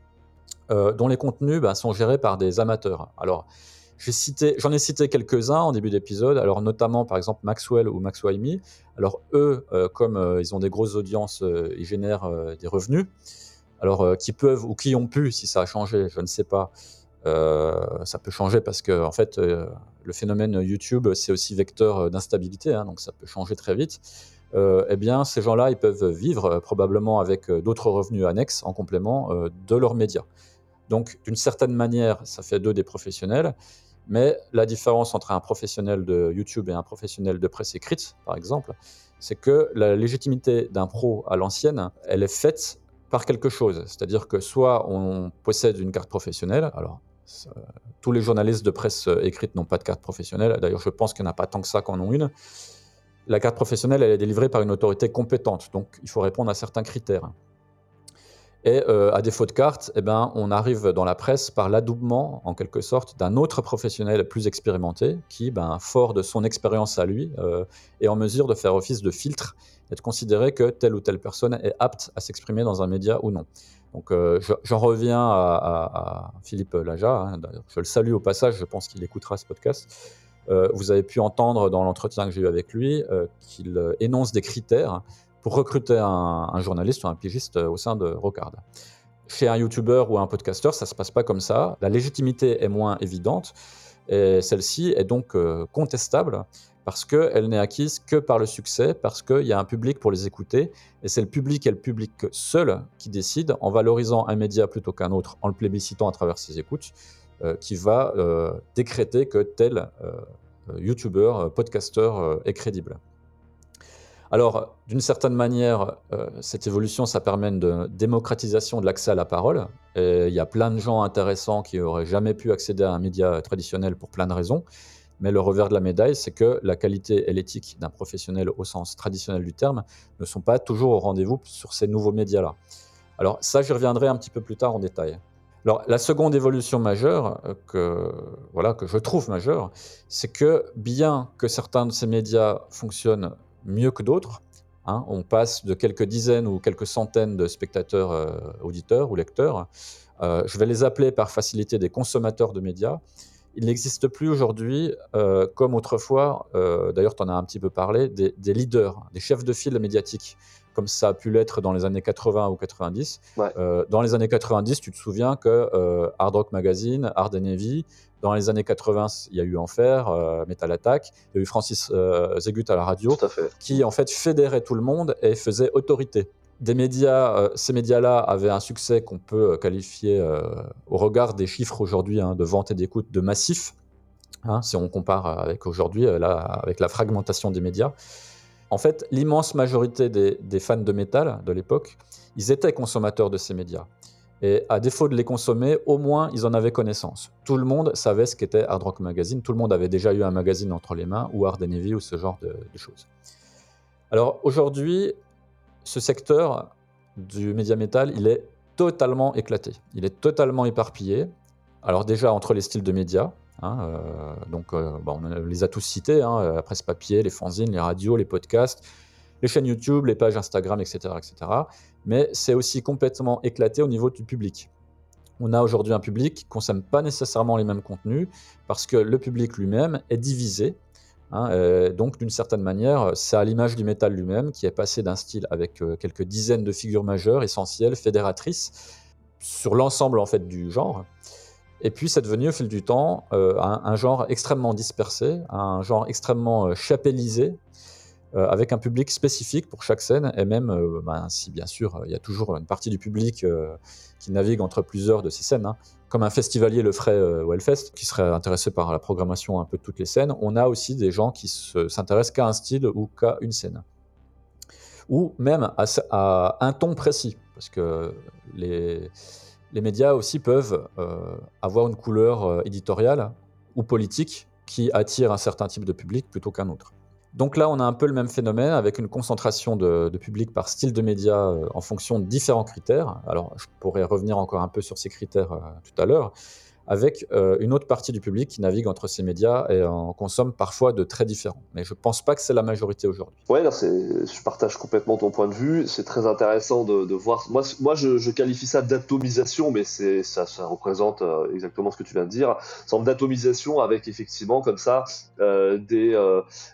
euh, dont les contenus ben, sont gérés par des amateurs. Alors, j'en ai, cité quelques-uns en début d'épisode, alors notamment par exemple Maxwell ou Maxwell Alors eux, euh, comme ils ont des grosses audiences, ils génèrent des revenus alors euh, qui peuvent ou qui ont pu, si ça a changé, je ne sais pas. Euh, ça peut changer parce que en fait, euh, le phénomène YouTube, c'est aussi vecteur d'instabilité, hein, donc ça peut changer très vite. eh bien, ces gens-là, ils peuvent vivre probablement avec d'autres revenus annexes en complément de leurs médias. Donc, d'une certaine manière, ça fait deux des professionnels. Mais la différence entre un professionnel de YouTube et un professionnel de presse écrite, par exemple, c'est que la légitimité d'un pro à l'ancienne, elle est faite par quelque chose. C'est-à-dire que soit on possède une carte professionnelle, alors tous les journalistes de presse euh, écrite n'ont pas de carte professionnelle, d'ailleurs je pense qu'il n'y en a pas tant que ça qu'en ont une. La carte professionnelle, elle est délivrée par une autorité compétente, donc il faut répondre à certains critères. Et euh, à défaut de carte, eh ben, on arrive dans la presse par l'adoubement, en quelque sorte, d'un autre professionnel plus expérimenté, qui, ben, fort de son expérience à lui, euh, est en mesure de faire office de filtre et de considérer que telle ou telle personne est apte à s'exprimer dans un média ou non. Donc euh, j'en reviens à, Philippe Laja, hein, je le salue au passage, je pense qu'il écoutera ce podcast. Vous avez pu entendre dans l'entretien que j'ai eu avec lui qu'il énonce des critères pour recruter un, journaliste ou un pigiste au sein de Rocard. Chez un YouTuber ou un podcasteur, ça ne se passe pas comme ça. La légitimité est moins évidente et celle-ci est donc contestable parce qu'elle n'est acquise que par le succès, parce qu'il y a un public pour les écouter, et c'est le public et le public seul qui décide, en valorisant un média plutôt qu'un autre, en le plébiscitant à travers ses écoutes, euh, qui va euh, décréter que tel euh, YouTuber, podcasteur est crédible. Alors, d'une certaine manière, euh, cette évolution, ça permet une démocratisation de l'accès à la parole. il y a plein de gens intéressants qui n'auraient jamais pu accéder à un média traditionnel pour plein de raisons. Mais le revers de la médaille, c'est que la qualité et l'éthique d'un professionnel au sens traditionnel du terme ne sont pas toujours au rendez-vous sur ces nouveaux médias-là. Alors ça, j'y reviendrai un petit peu plus tard en détail. Alors la seconde évolution majeure euh, que, voilà, que je trouve majeure, c'est que bien que certains de ces médias fonctionnent mieux que d'autres, hein, on passe de quelques dizaines ou quelques centaines de spectateurs, euh, auditeurs ou lecteurs, euh, je vais les appeler par facilité des consommateurs de médias, il n'existe plus aujourd'hui, euh, comme autrefois, d'ailleurs tu en as un petit peu parlé, des, leaders, des chefs de file médiatiques, comme ça a pu l'être dans les années 80 ou 90. Euh, dans les années 90, tu te souviens que Hard Rock Magazine, Hard Navy, dans les années 80, il y a eu Enfer, Metal Attack, il y a eu Francis Zegut à la radio, qui en fait fédérait tout le monde et faisait autorité des médias, euh, ces médias-là avaient un succès qu'on peut euh, qualifier euh, au regard des chiffres aujourd'hui hein, de vente et d'écoute de massif, hein, si on compare avec aujourd'hui, avec la fragmentation des médias. En fait, l'immense majorité des, fans de métal de l'époque, ils étaient consommateurs de ces médias. Et à défaut de les consommer, au moins ils en avaient connaissance. Tout le monde savait ce qu'était Hard Rock Magazine, tout le monde avait déjà eu un magazine entre les mains, ou Hard Navy, ou ce genre de choses. Alors aujourd'hui, ce secteur du média métal, il est totalement éclaté. Il est totalement éparpillé. Alors déjà entre les styles de médias, hein, euh, donc euh, on les a tous cités, hein, la presse papier, les fanzines, les radios, les podcasts, les chaînes YouTube, les pages Instagram, etc. etc. Mais c'est aussi complètement éclaté au niveau du public. On a aujourd'hui un public qui ne consomme pas nécessairement les mêmes contenus parce que le public lui-même est divisé Hein, euh, donc, d'une certaine manière, c'est à l'image du métal lui-même qui est passé d'un style avec euh, quelques dizaines de figures majeures, essentielles, fédératrices, sur l'ensemble en fait du genre. Et puis, c'est devenu au fil du temps euh, un, genre extrêmement dispersé, un genre extrêmement chapellisé, avec un public spécifique pour chaque scène, et même, ben, si bien sûr, il y a toujours une partie du public qui navigue entre plusieurs de ces scènes. Hein, comme un festivalier le ferait euh, au Hellfest, qui serait intéressé par la programmation un peu de toutes les scènes, on a aussi des gens qui s'intéressent qu'à un style ou qu'à une scène. Ou même à, un ton précis, parce que les, médias aussi peuvent euh, avoir une couleur euh, éditoriale ou politique qui attire un certain type de public plutôt qu'un autre. Donc là, on a un peu le même phénomène avec une concentration de, public par style de média euh, en fonction de différents critères. Alors, je pourrais revenir encore un peu sur ces critères euh, tout à l'heure avec euh, une autre partie du public qui navigue entre ces médias et en consomme parfois de très différents. Mais je ne pense pas que c'est la majorité aujourd'hui. Oui, je partage complètement ton point de vue. C'est très intéressant de, voir. Moi, moi je, qualifie ça d'atomisation, mais ça, ça représente euh, exactement ce que tu viens de dire. C'est d'atomisation avec effectivement comme ça euh, des,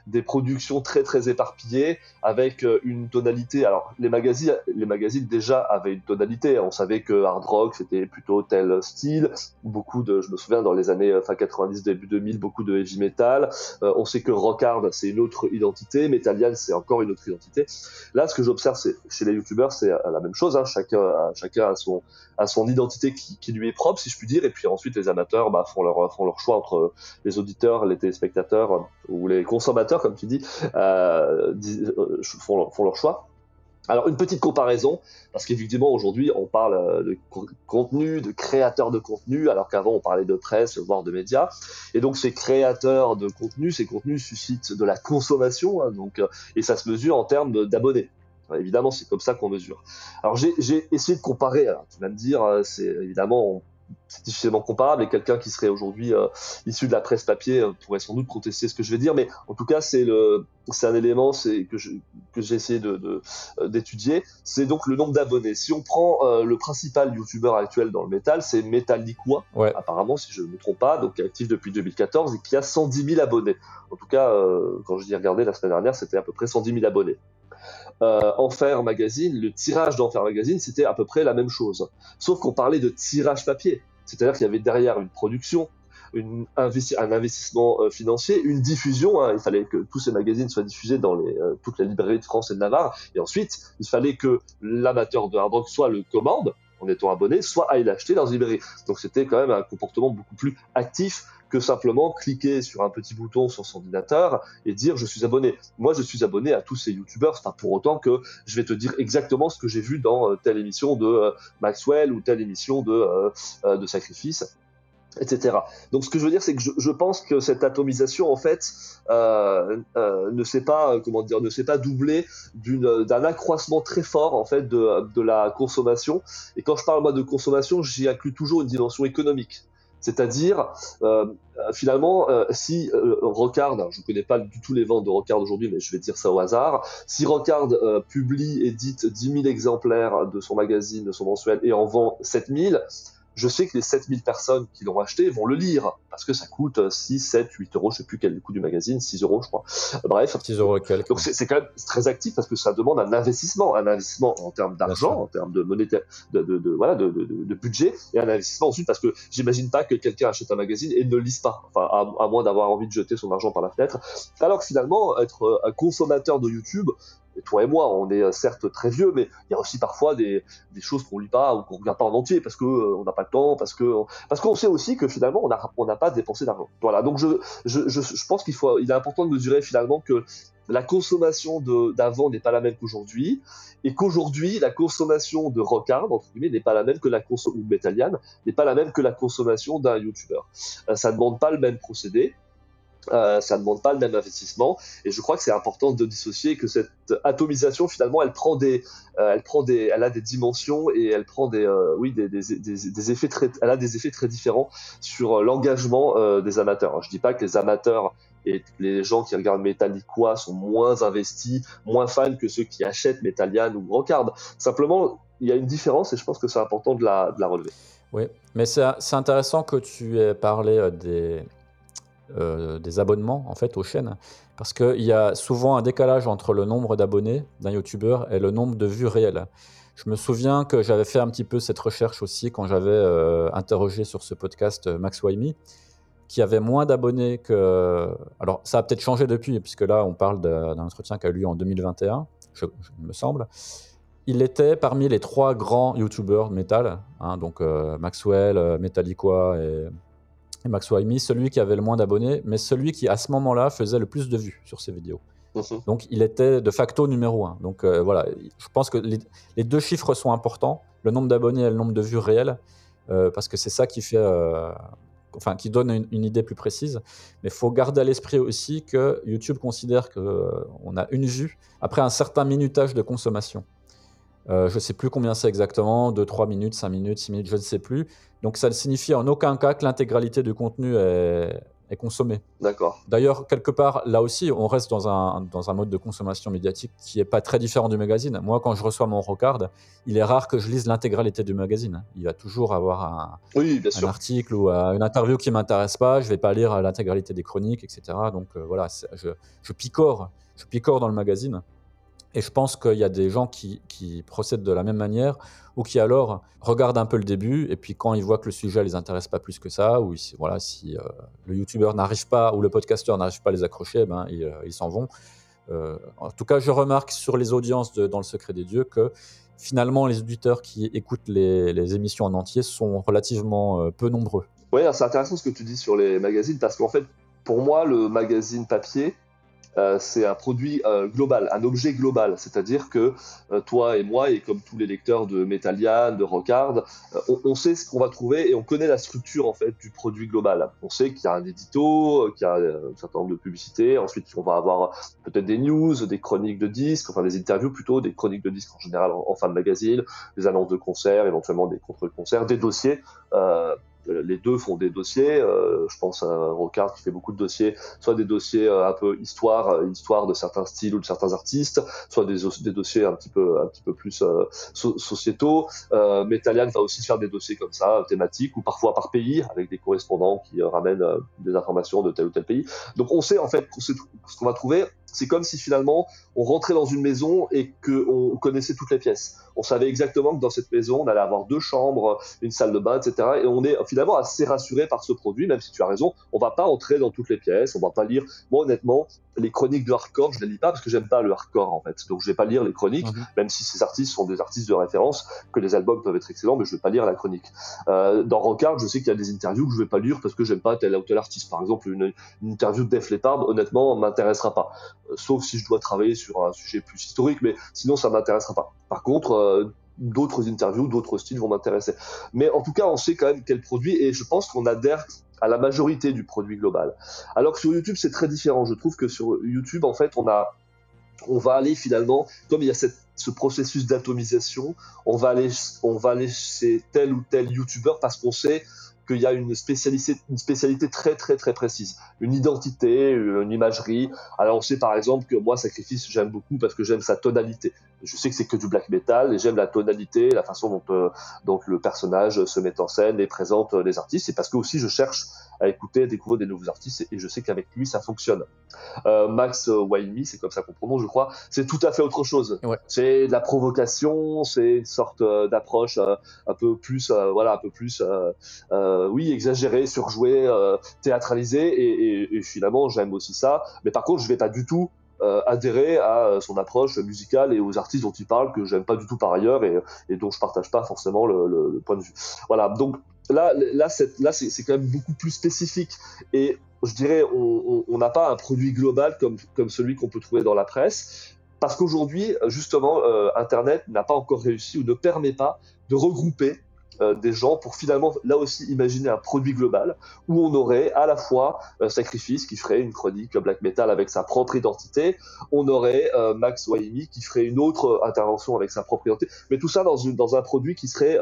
des productions très très éparpillées avec une tonalité. Alors les magazines, les magazines déjà avaient une tonalité. On savait que hard rock c'était plutôt tel style, beaucoup je me souviens dans les années euh, fin 90, début 2000, beaucoup de heavy metal. Euh, on sait que rock hard, c'est une autre identité, Metallian, c'est encore une autre identité. Là, ce que j'observe chez les youtubeurs, c'est euh, la même chose. Hein. Chacun, a son, identité qui, lui est propre, si je puis dire. Et puis ensuite, les amateurs bah, font, leur, choix entre les auditeurs, les téléspectateurs ou les consommateurs, comme tu dis, font leur choix. Alors une petite comparaison, parce qu'effectivement aujourd'hui on parle euh, de contenu, de créateurs de contenu, alors qu'avant on parlait de presse, voire de médias. Et donc ces créateurs de contenu, ces contenus suscitent de la consommation, hein, donc, euh, et ça se mesure en termes d'abonnés. évidemment c'est comme ça qu'on mesure. Alors j'ai essayé de comparer, alors tu vas me dire, euh, c'est évidemment c'est difficilement comparable et quelqu'un qui serait aujourd'hui euh, issu de la presse papier euh, pourrait sans doute contester ce que je vais dire. Mais en tout cas c'est le c'est un élément c'est que que j'ai essayé de euh, d'étudier. C'est donc le nombre d'abonnés. Si on prend le principal youtubeur actuel dans le métal c'est Metal ouais. apparemment si je ne me trompe pas donc actif depuis 2014 et qui a 110 000 abonnés. En tout cas quand je dis regarder la semaine dernière c'était à peu près 110 000 abonnés euh, Enfer Magazine, le tirage d'Enfer Magazine, c'était à peu près la même chose. Sauf qu'on parlait de tirage papier. C'est-à-dire qu'il y avait derrière une production, un investissement euh, financier, une diffusion. Hein. il fallait que tous ces magazines soient diffusés dans les, euh, toutes les librairies de France et de Navarre. Et ensuite, il fallait que l'amateur de hard rock soit le commande en étant abonné, soit à l'acheter dans une librairie. Donc c'était quand même un comportement beaucoup plus actif que simplement cliquer sur un petit bouton sur son ordinateur et dire je suis abonné. Moi, je suis abonné à tous ces youtubeurs, pas pour autant que je vais te dire exactement ce que j'ai vu dans euh, telle émission de euh, Maxwell ou telle émission de, euh, de Sacrifice etc. Donc ce que je veux dire, c'est que je, pense que cette atomisation, en fait, ne s'est pas, comment dire, ne s'est pas doublée d'un accroissement très fort, en fait, de, de, la consommation. Et quand je parle moi de consommation, j'y inclus toujours une dimension économique. C'est-à-dire, euh, finalement, euh, si euh, Rocard, je ne connais pas du tout les ventes de Rocard aujourd'hui, mais je vais dire ça au hasard, si Rocard publie, édite 10 000 exemplaires de son magazine, de son mensuel, et en vend 7 000, je sais que les 7000 personnes qui l'ont acheté vont le lire parce que ça coûte 6, 7, 8 euros, je sais plus quel est le coût du magazine, 6 euros, je crois. Bref. 6 euros et quelques. Donc c'est quand même très actif parce que ça demande un investissement, un investissement en termes d'argent, en termes de monétaire, de, de, de voilà, de, de, budget et un investissement ensuite parce que j'imagine pas que quelqu'un achète un magazine et ne le lise pas, enfin, à, à moins d'avoir envie de jeter son argent par la fenêtre. Alors que finalement, être un consommateur de YouTube, et toi et moi, on est euh, certes très vieux, mais il y a aussi parfois des, choses qu'on lit pas ou qu'on regarde pas en entier parce que euh, on n'a pas le temps, parce que parce qu'on sait aussi que finalement on n'a pas dépensé d'argent. Voilà. Donc je, pense qu'il faut, il est important de mesurer finalement que la consommation d'avant n'est pas la même qu'aujourd'hui, et qu'aujourd'hui, la consommation de Rockard, entre guillemets, n'est pas la même que la consommation, ou n'est pas la même que la consommation d'un YouTuber. Euh, ça ne demande pas le même procédé, euh, ça ne demande pas le même investissement et je crois que c'est important de dissocier que cette atomisation finalement elle prend des euh, elle prend des elle a des dimensions et elle prend des euh, oui des, des, des, effets très elle a des effets très différents sur l'engagement des amateurs. Je dis pas que les amateurs et les gens qui regardent Metallica sont moins investis, moins fans que ceux qui achètent Metallian ou Rockard. Simplement, il y a une différence et je pense que c'est important de la, de la relever. Oui, mais c'est intéressant que tu aies parlé des, euh, des abonnements en fait aux chaînes parce qu'il y a souvent un décalage entre le nombre d'abonnés d'un youtubeur et le nombre de vues réelles. Je me souviens que j'avais fait un petit peu cette recherche aussi quand j'avais euh, interrogé sur ce podcast euh, Max Waimi, qui avait moins d'abonnés que. Alors, ça a peut-être changé depuis, puisque là, on parle d'un entretien qui a eu lieu en 2021, je, me semble. Il était parmi les trois grands youtubeurs métal, hein, donc Maxwell, Metallica et et Max Waimi, celui qui avait le moins d'abonnés, mais celui qui à ce moment-là faisait le plus de vues sur ses vidéos. Mhm. Donc il était de facto numéro un. Donc euh, voilà, je pense que les, deux chiffres sont importants, le nombre d'abonnés et le nombre de vues réelles, euh, parce que c'est ça qui fait, euh, enfin qui donne une, idée plus précise. Mais il faut garder à l'esprit aussi que YouTube considère qu'on a une vue après un certain minutage de consommation. Euh, je ne sais plus combien c'est exactement, 2, 3 minutes, 5 minutes, 6 minutes, je ne sais plus. Donc ça ne signifie en aucun cas que l'intégralité du contenu est, est consommée. D'accord. D'ailleurs, quelque part, là aussi, on reste dans un, dans un mode de consommation médiatique qui n'est pas très différent du magazine. Moi, quand je reçois mon Rocard, il est rare que je lise l'intégralité du magazine. Il va toujours avoir un, oui, un article ou euh, une interview qui ne m'intéresse pas. Je ne vais pas lire l'intégralité des chroniques, etc. Donc euh, voilà, je, je picore. Je picore dans le magazine. Et je pense qu'il y a des gens qui, procèdent de la même manière ou qui alors regardent un peu le début et puis quand ils voient que le sujet les intéresse pas plus que ça ou voilà, si euh, le youtubeur n'arrive pas ou le podcasteur n'arrive pas à les accrocher, ben, ils euh, s'en vont. Euh, en tout cas, je remarque sur les audiences de, dans le secret des dieux que finalement les auditeurs qui écoutent les, les émissions en entier sont relativement peu nombreux. Oui, c'est intéressant ce que tu dis sur les magazines parce qu'en fait, pour moi, le magazine papier, euh, c'est un produit euh, global, un objet global. C'est-à-dire que euh, toi et moi, et comme tous les lecteurs de Metallian, de Rockard, on, sait ce qu'on va trouver et on connaît la structure en fait du produit global. On sait qu'il y a un édito, qu'il y a un certain nombre de publicités. Ensuite, on va avoir peut-être des news, des chroniques de disques, enfin des interviews plutôt, des chroniques de disques en général en, fin de magazine, des annonces de concerts, éventuellement des contre-concerts, des dossiers. Euh, euh, les deux font des dossiers. Euh, je pense à Rocard qui fait beaucoup de dossiers, soit des dossiers euh, un peu histoire, histoire de certains styles ou de certains artistes, soit des, des dossiers un petit peu, un petit peu plus sociétaux. Euh, Metallian va aussi faire des dossiers comme ça, thématiques ou parfois par pays, avec des correspondants qui ramènent des informations de tel ou tel pays. Donc on sait en fait ce qu'on va trouver c'est comme si finalement on rentrait dans une maison et qu'on connaissait toutes les pièces. On savait exactement que dans cette maison, on allait avoir deux chambres, une salle de bain, etc. Et on est finalement assez rassuré par ce produit, même si tu as raison, on va pas entrer dans toutes les pièces, on va pas lire. Moi, honnêtement, les chroniques de hardcore, je les lis pas parce que j'aime pas le hardcore en fait. Donc je vais pas lire les chroniques, mhm. même si ces artistes sont des artistes de référence, que les albums peuvent être excellents, mais je vais pas lire la chronique. Euh, dans Rockard, je sais qu'il y a des interviews que je vais pas lire parce que j'aime pas tel ou tel artiste. Par exemple, une, interview de Def Leppard, honnêtement, m'intéressera pas. Euh, sauf si je dois travailler sur un sujet plus historique, mais sinon ça m'intéressera pas. Par contre, euh, d'autres interviews, d'autres styles vont m'intéresser. Mais en tout cas, on sait quand même quel produit et je pense qu'on adhère à la majorité du produit global. Alors que sur YouTube, c'est très différent. Je trouve que sur YouTube, en fait, on a, on va aller finalement, comme il y a ce processus d'atomisation, on va aller, on va aller chez tel ou tel YouTuber parce qu'on sait qu'il y a une spécialité, très très très précise, une identité, une imagerie. Alors on sait par exemple que moi Sacrifice j'aime beaucoup parce que j'aime sa tonalité je sais que c'est que du black metal et j'aime la tonalité, la façon dont, euh, dont le personnage se met en scène et présente euh, les artistes. C'est parce que aussi je cherche à écouter, à découvrir des nouveaux artistes et, je sais qu'avec lui ça fonctionne. Euh, Max Waimi, c'est comme ça qu'on prononce, je crois, c'est tout à fait autre chose. C'est de la provocation, c'est une sorte d'approche un peu plus, voilà, un peu plus, oui, exagérée, surjouée, théâtralisée et, et, et finalement j'aime aussi ça. Mais par contre, je vais pas du tout euh, adhérer à euh, son approche musicale et aux artistes dont il parle que j'aime pas du tout par ailleurs et, et dont je partage pas forcément le, le, point de vue. Voilà, donc là, là, c'est, là, c'est, quand même beaucoup plus spécifique et je dirais on n'a pas un produit global comme, comme celui qu'on peut trouver dans la presse parce qu'aujourd'hui, justement, euh, Internet n'a pas encore réussi ou ne permet pas de regrouper euh, des gens pour finalement là aussi imaginer un produit global où on aurait à la fois euh, Sacrifice qui ferait une chronique black metal avec sa propre identité, on aurait euh, Max Waimi qui ferait une autre intervention avec sa propre identité, mais tout ça dans, dans un produit qui serait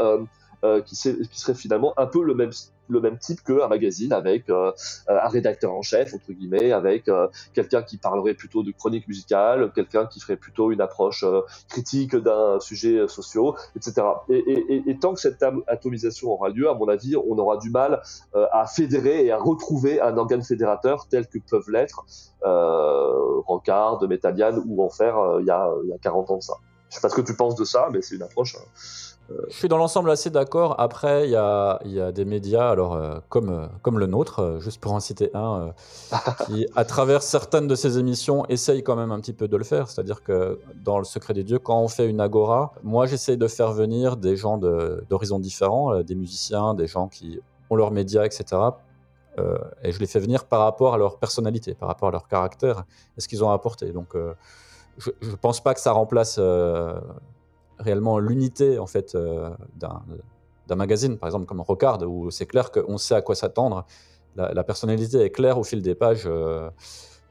qui, qui, serait finalement un peu le même le même type qu'un magazine avec euh, un rédacteur en chef, entre guillemets, avec euh, quelqu'un qui parlerait plutôt de chronique musicale, quelqu'un qui ferait plutôt une approche euh, critique d'un sujet social, etc. Et, tant que cette atomisation aura lieu, à mon avis, on aura du mal à fédérer et à retrouver un organe fédérateur tel que peuvent l'être euh, Rocard, Métallian ou Enfer il y, a, il y a 40 ans de ça. Je sais pas ce que tu penses de ça, mais c'est une approche. Je suis dans l'ensemble assez d'accord. Après, il y a, y a, des médias, alors euh, comme, euh, comme le nôtre, euh, juste pour en citer un, qui, à travers certaines de ces émissions, essayent quand même un petit peu de le faire. C'est-à-dire que dans Le Secret des Dieux, quand on fait une agora, moi j'essaye de faire venir des gens d'horizons différents, des musiciens, des gens qui ont leurs médias, etc. et je les fais venir par rapport à leur personnalité, par rapport à leur caractère et ce qu'ils ont apporté. Donc je ne pense pas que ça remplace réellement l'unité en fait euh, d'un magazine, par exemple comme Rocard, où c'est clair qu'on sait à quoi s'attendre. La, personnalité est claire au fil des pages, euh,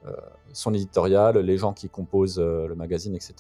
euh, son éditorial, les gens qui composent le magazine, etc.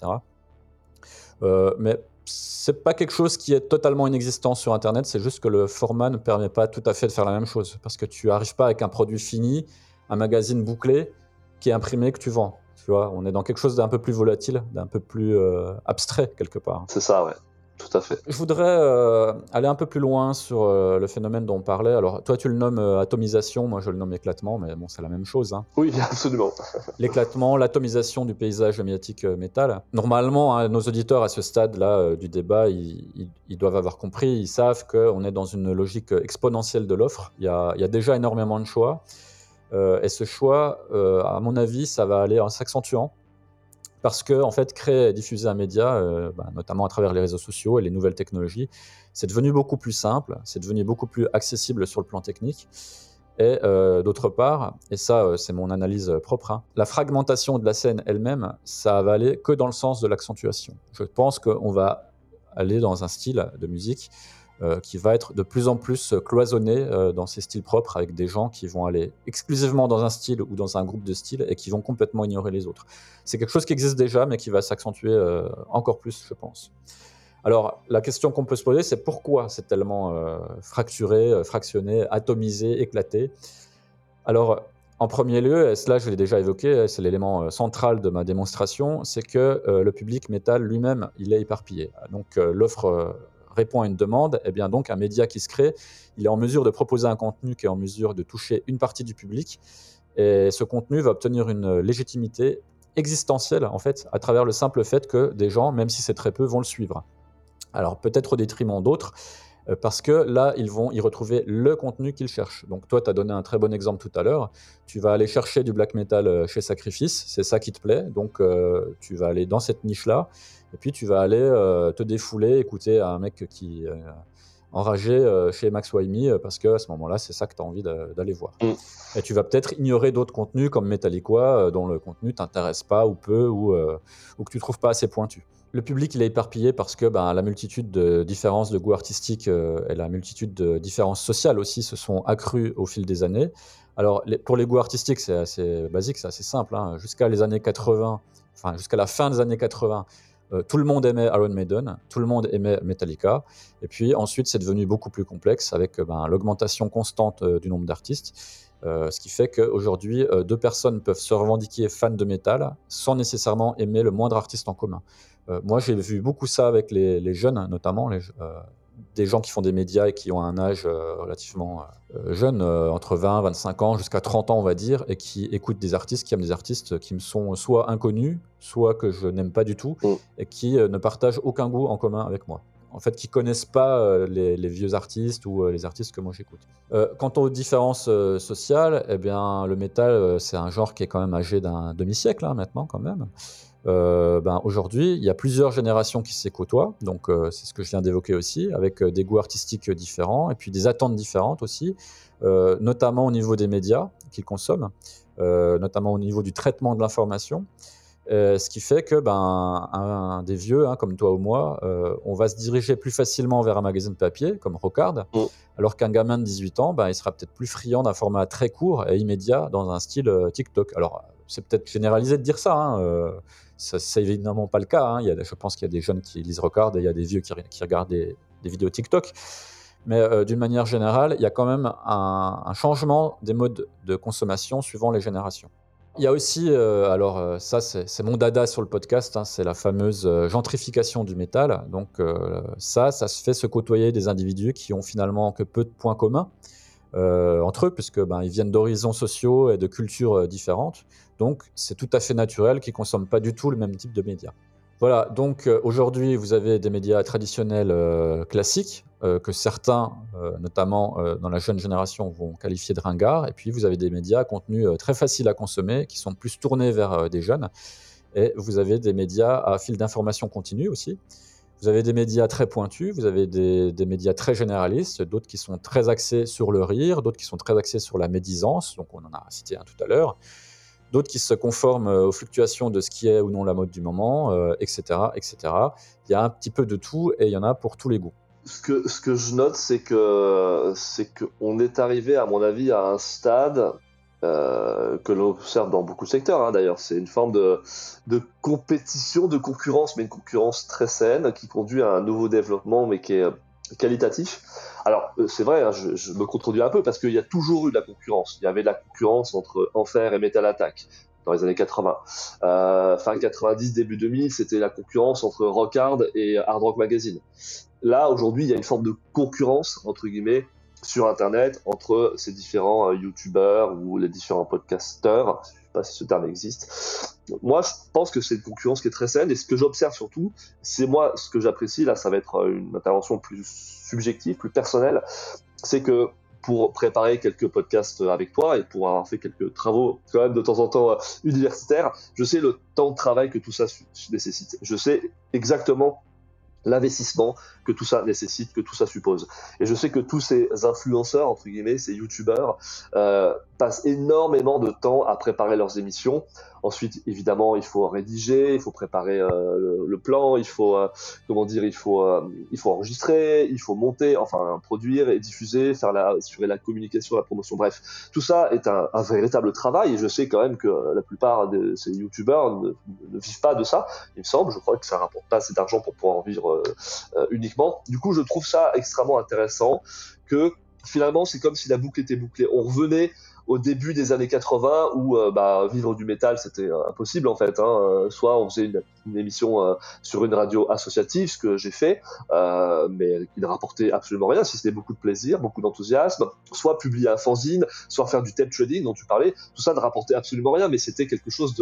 mais c'est pas quelque chose qui est totalement inexistant sur Internet, c'est juste que le format ne permet pas tout à fait de faire la même chose, parce que tu n'arrives pas avec un produit fini, un magazine bouclé qui est imprimé que tu vends. Tu vois, on est dans quelque chose d'un peu plus volatile, d'un peu plus euh, abstrait quelque part. C'est ça, ouais. Tout à fait. Je voudrais euh, aller un peu plus loin sur euh, le phénomène dont on parlait. Alors, toi, tu le nommes atomisation, moi, je le nomme éclatement, mais bon, c'est la même chose. Hein. Oui, absolument. L'éclatement, l'atomisation du paysage médiatique métal. Normalement, hein, nos auditeurs à ce stade-là du débat, ils, doivent avoir compris, ils savent qu'on est dans une logique exponentielle de l'offre. Il, il y a déjà énormément de choix. Euh, et ce choix, euh, à mon avis, ça va aller en s'accentuant parce que en fait, créer et diffuser un média, euh, bah, notamment à travers les réseaux sociaux et les nouvelles technologies, c'est devenu beaucoup plus simple, c'est devenu beaucoup plus accessible sur le plan technique. Et d'autre part, et ça c'est mon analyse propre, hein, la fragmentation de la scène elle-même, ça va aller que dans le sens de l'accentuation. Je pense qu'on va aller dans un style de musique qui va être de plus en plus cloisonné euh, dans ses styles propres, avec des gens qui vont aller exclusivement dans un style ou dans un groupe de styles et qui vont complètement ignorer les autres. C'est quelque chose qui existe déjà, mais qui va s'accentuer euh, encore plus, je pense. Alors, la question qu'on peut se poser, c'est pourquoi c'est tellement fracturé, fractionné, atomisé, éclaté? Alors, en premier lieu, et cela je l'ai déjà évoqué, c'est l'élément central de ma démonstration, c'est que le public métal lui-même, il est éparpillé. Donc l'offre répond à une demande, et eh bien donc un média qui se crée, il est en mesure de proposer un contenu qui est en mesure de toucher une partie du public, et ce contenu va obtenir une légitimité existentiel en fait à travers le simple fait que des gens, même si c'est très peu, vont le suivre. Alors peut-être au détriment d'autres, euh, parce que là, ils vont y retrouver le contenu qu'ils cherchent. Donc toi, tu as donné un très bon exemple tout à l'heure. Tu vas aller chercher du black metal euh, chez Sacrifice, c'est ça qui te plaît. Donc euh, tu vas aller dans cette niche-là, et puis tu vas aller te défouler, écouter un mec qui est enragé chez Max Waimi, parce que à ce moment-là, c'est ça que tu as envie d'aller voir. Mm. Et tu vas peut-être ignorer d'autres contenus comme Metallica, dont le contenu t'intéresse pas ou peu, ou, ou que tu trouves pas assez pointu. Le public, il est éparpillé parce que ben, la multitude de différences de goût artistique euh, et la multitude de différences sociales aussi se sont accrues au fil des années. Alors, pour les goûts artistiques, c'est assez basique, c'est assez simple. Hein. Jusqu'à les années 80, enfin, jusqu'à la fin des années 80, euh, tout le monde aimait Iron Maiden, tout le monde aimait Metallica. Et puis ensuite, c'est devenu beaucoup plus complexe avec ben, l'augmentation constante euh, du nombre d'artistes. ce qui fait qu'aujourd'hui, deux personnes peuvent se revendiquer fans de métal sans nécessairement aimer le moindre artiste en commun. Euh, moi, j'ai vu beaucoup ça avec les, jeunes, notamment euh, des gens qui font des médias et qui ont un âge euh, relativement jeune, entre 20, 25 ans, jusqu'à 30 ans, on va dire, et qui écoutent des artistes, qui aiment des artistes qui me sont soit inconnus, soit que je n'aime pas du tout, mm. et qui ne partagent aucun goût en commun avec moi en fait, qui connaissent pas les, vieux artistes ou les artistes que moi j'écoute. quant aux différences sociales, eh bien, le métal, c'est un genre qui est quand même âgé d'un demi-siècle hein, maintenant, quand même. Euh, ben, aujourd'hui, il y a plusieurs générations qui s'y côtoient, donc euh, c'est ce que je viens d'évoquer aussi, avec euh, des goûts artistiques différents et puis des attentes différentes aussi, notamment au niveau des médias qu'ils consomment, notamment au niveau du traitement de l'information. ce qui fait que ben, un, des vieux, hein, comme toi ou moi, on va se diriger plus facilement vers un magazine papier, comme Rocard, mm. alors qu'un gamin de 18 ans, ben, il sera peut-être plus friand d'un format très court et immédiat dans un style TikTok. Alors, c'est peut-être généralisé de dire ça, hein, c'est évidemment pas le cas. Hein. Il y a, je pense qu'il y a des jeunes qui lisent Record et il y a des vieux qui, regardent des, vidéos TikTok. Mais euh, d'une manière générale, il y a quand même un, changement des modes de consommation suivant les générations. Il y a aussi, euh, alors euh, ça c'est mon dada sur le podcast, hein, c'est la fameuse gentrification du métal. Donc ça, ça se fait se côtoyer des individus qui ont finalement que peu de points communs. entre eux, puisque ben, ils viennent d'horizons sociaux et de cultures différentes. Donc, c'est tout à fait naturel qu'ils ne consomment pas du tout le même type de médias. Voilà, donc euh, aujourd'hui, vous avez des médias traditionnels euh, classiques euh, que certains, notamment dans la jeune génération, vont qualifier de ringards. Et puis, vous avez des médias à contenu très facile à consommer, qui sont plus tournés vers des jeunes. Et vous avez des médias à fil d'information continue aussi. Vous avez des médias très pointus, vous avez des, des médias très généralistes, d'autres qui sont très axés sur le rire, d'autres qui sont très axés sur la médisance, donc on en a cité un tout à l'heure d'autres qui se conforment euh, aux fluctuations de ce qui est ou non la mode du moment, etc., euh, etc. Il y a un petit peu de tout et il y en a pour tous les goûts. Ce que, je note, c'est que c'est qu'on est arrivé, à mon avis, à un stade euh, que l'on observe dans beaucoup de secteurs. Hein, D'ailleurs, c'est une forme de compétition, de concurrence, mais une concurrence très saine qui conduit à un nouveau développement, mais qui est qualitatif. Alors, euh, c'est vrai, hein, je, me contredis un peu parce qu'il y a toujours eu de la concurrence. Il y avait de la concurrence entre Enfer et Metal Attack dans les années 80. Euh, fin 90, début 2000, c'était la concurrence entre Rock Hard et Hard Rock Magazine. Là, aujourd'hui, il y a une forme de concurrence, entre guillemets, sur Internet entre ces différents euh, YouTubeurs ou les différents podcasteurs pas si ce terme existe. Moi, je pense que c'est une concurrence qui est très saine, et ce que j'observe surtout, c'est moi, ce que j'apprécie, là, ça va être une intervention plus subjective, plus personnelle, c'est que pour préparer quelques podcasts avec toi et pour avoir fait quelques travaux quand même de temps en temps euh, universitaires, je sais le temps de travail que tout ça nécessite. Je sais exactement l'investissement que tout ça nécessite, que tout ça suppose. Et je sais que tous ces influenceurs, entre guillemets, ces youtubeurs, euh, passent énormément de temps à préparer leurs émissions. Ensuite, évidemment, il faut rédiger, il faut préparer euh, le, plan, il faut, euh, comment dire, il faut, euh, il faut enregistrer, il faut monter, enfin, produire et diffuser, faire la, assurer la communication, la promotion. Bref, tout ça est un, un, véritable travail. Et je sais quand même que la plupart de ces youtubeurs ne, ne, vivent pas de ça. Il me semble, je crois que ça rapporte pas assez d'argent pour pouvoir en vivre uniquement. Du coup, je trouve ça extrêmement intéressant que finalement, c'est comme si la boucle était bouclée. On revenait au début des années 80 où euh, bah, vivre du métal c'était euh, impossible en fait. Hein. Euh, soit on faisait une, une émission sur une radio associative, ce que j'ai fait, mais qui ne rapportait absolument rien, si c'était beaucoup de plaisir, beaucoup d'enthousiasme, soit publier un fanzine, soit faire du tape trading dont tu parlais, tout ça ne rapportait absolument rien, mais c'était quelque chose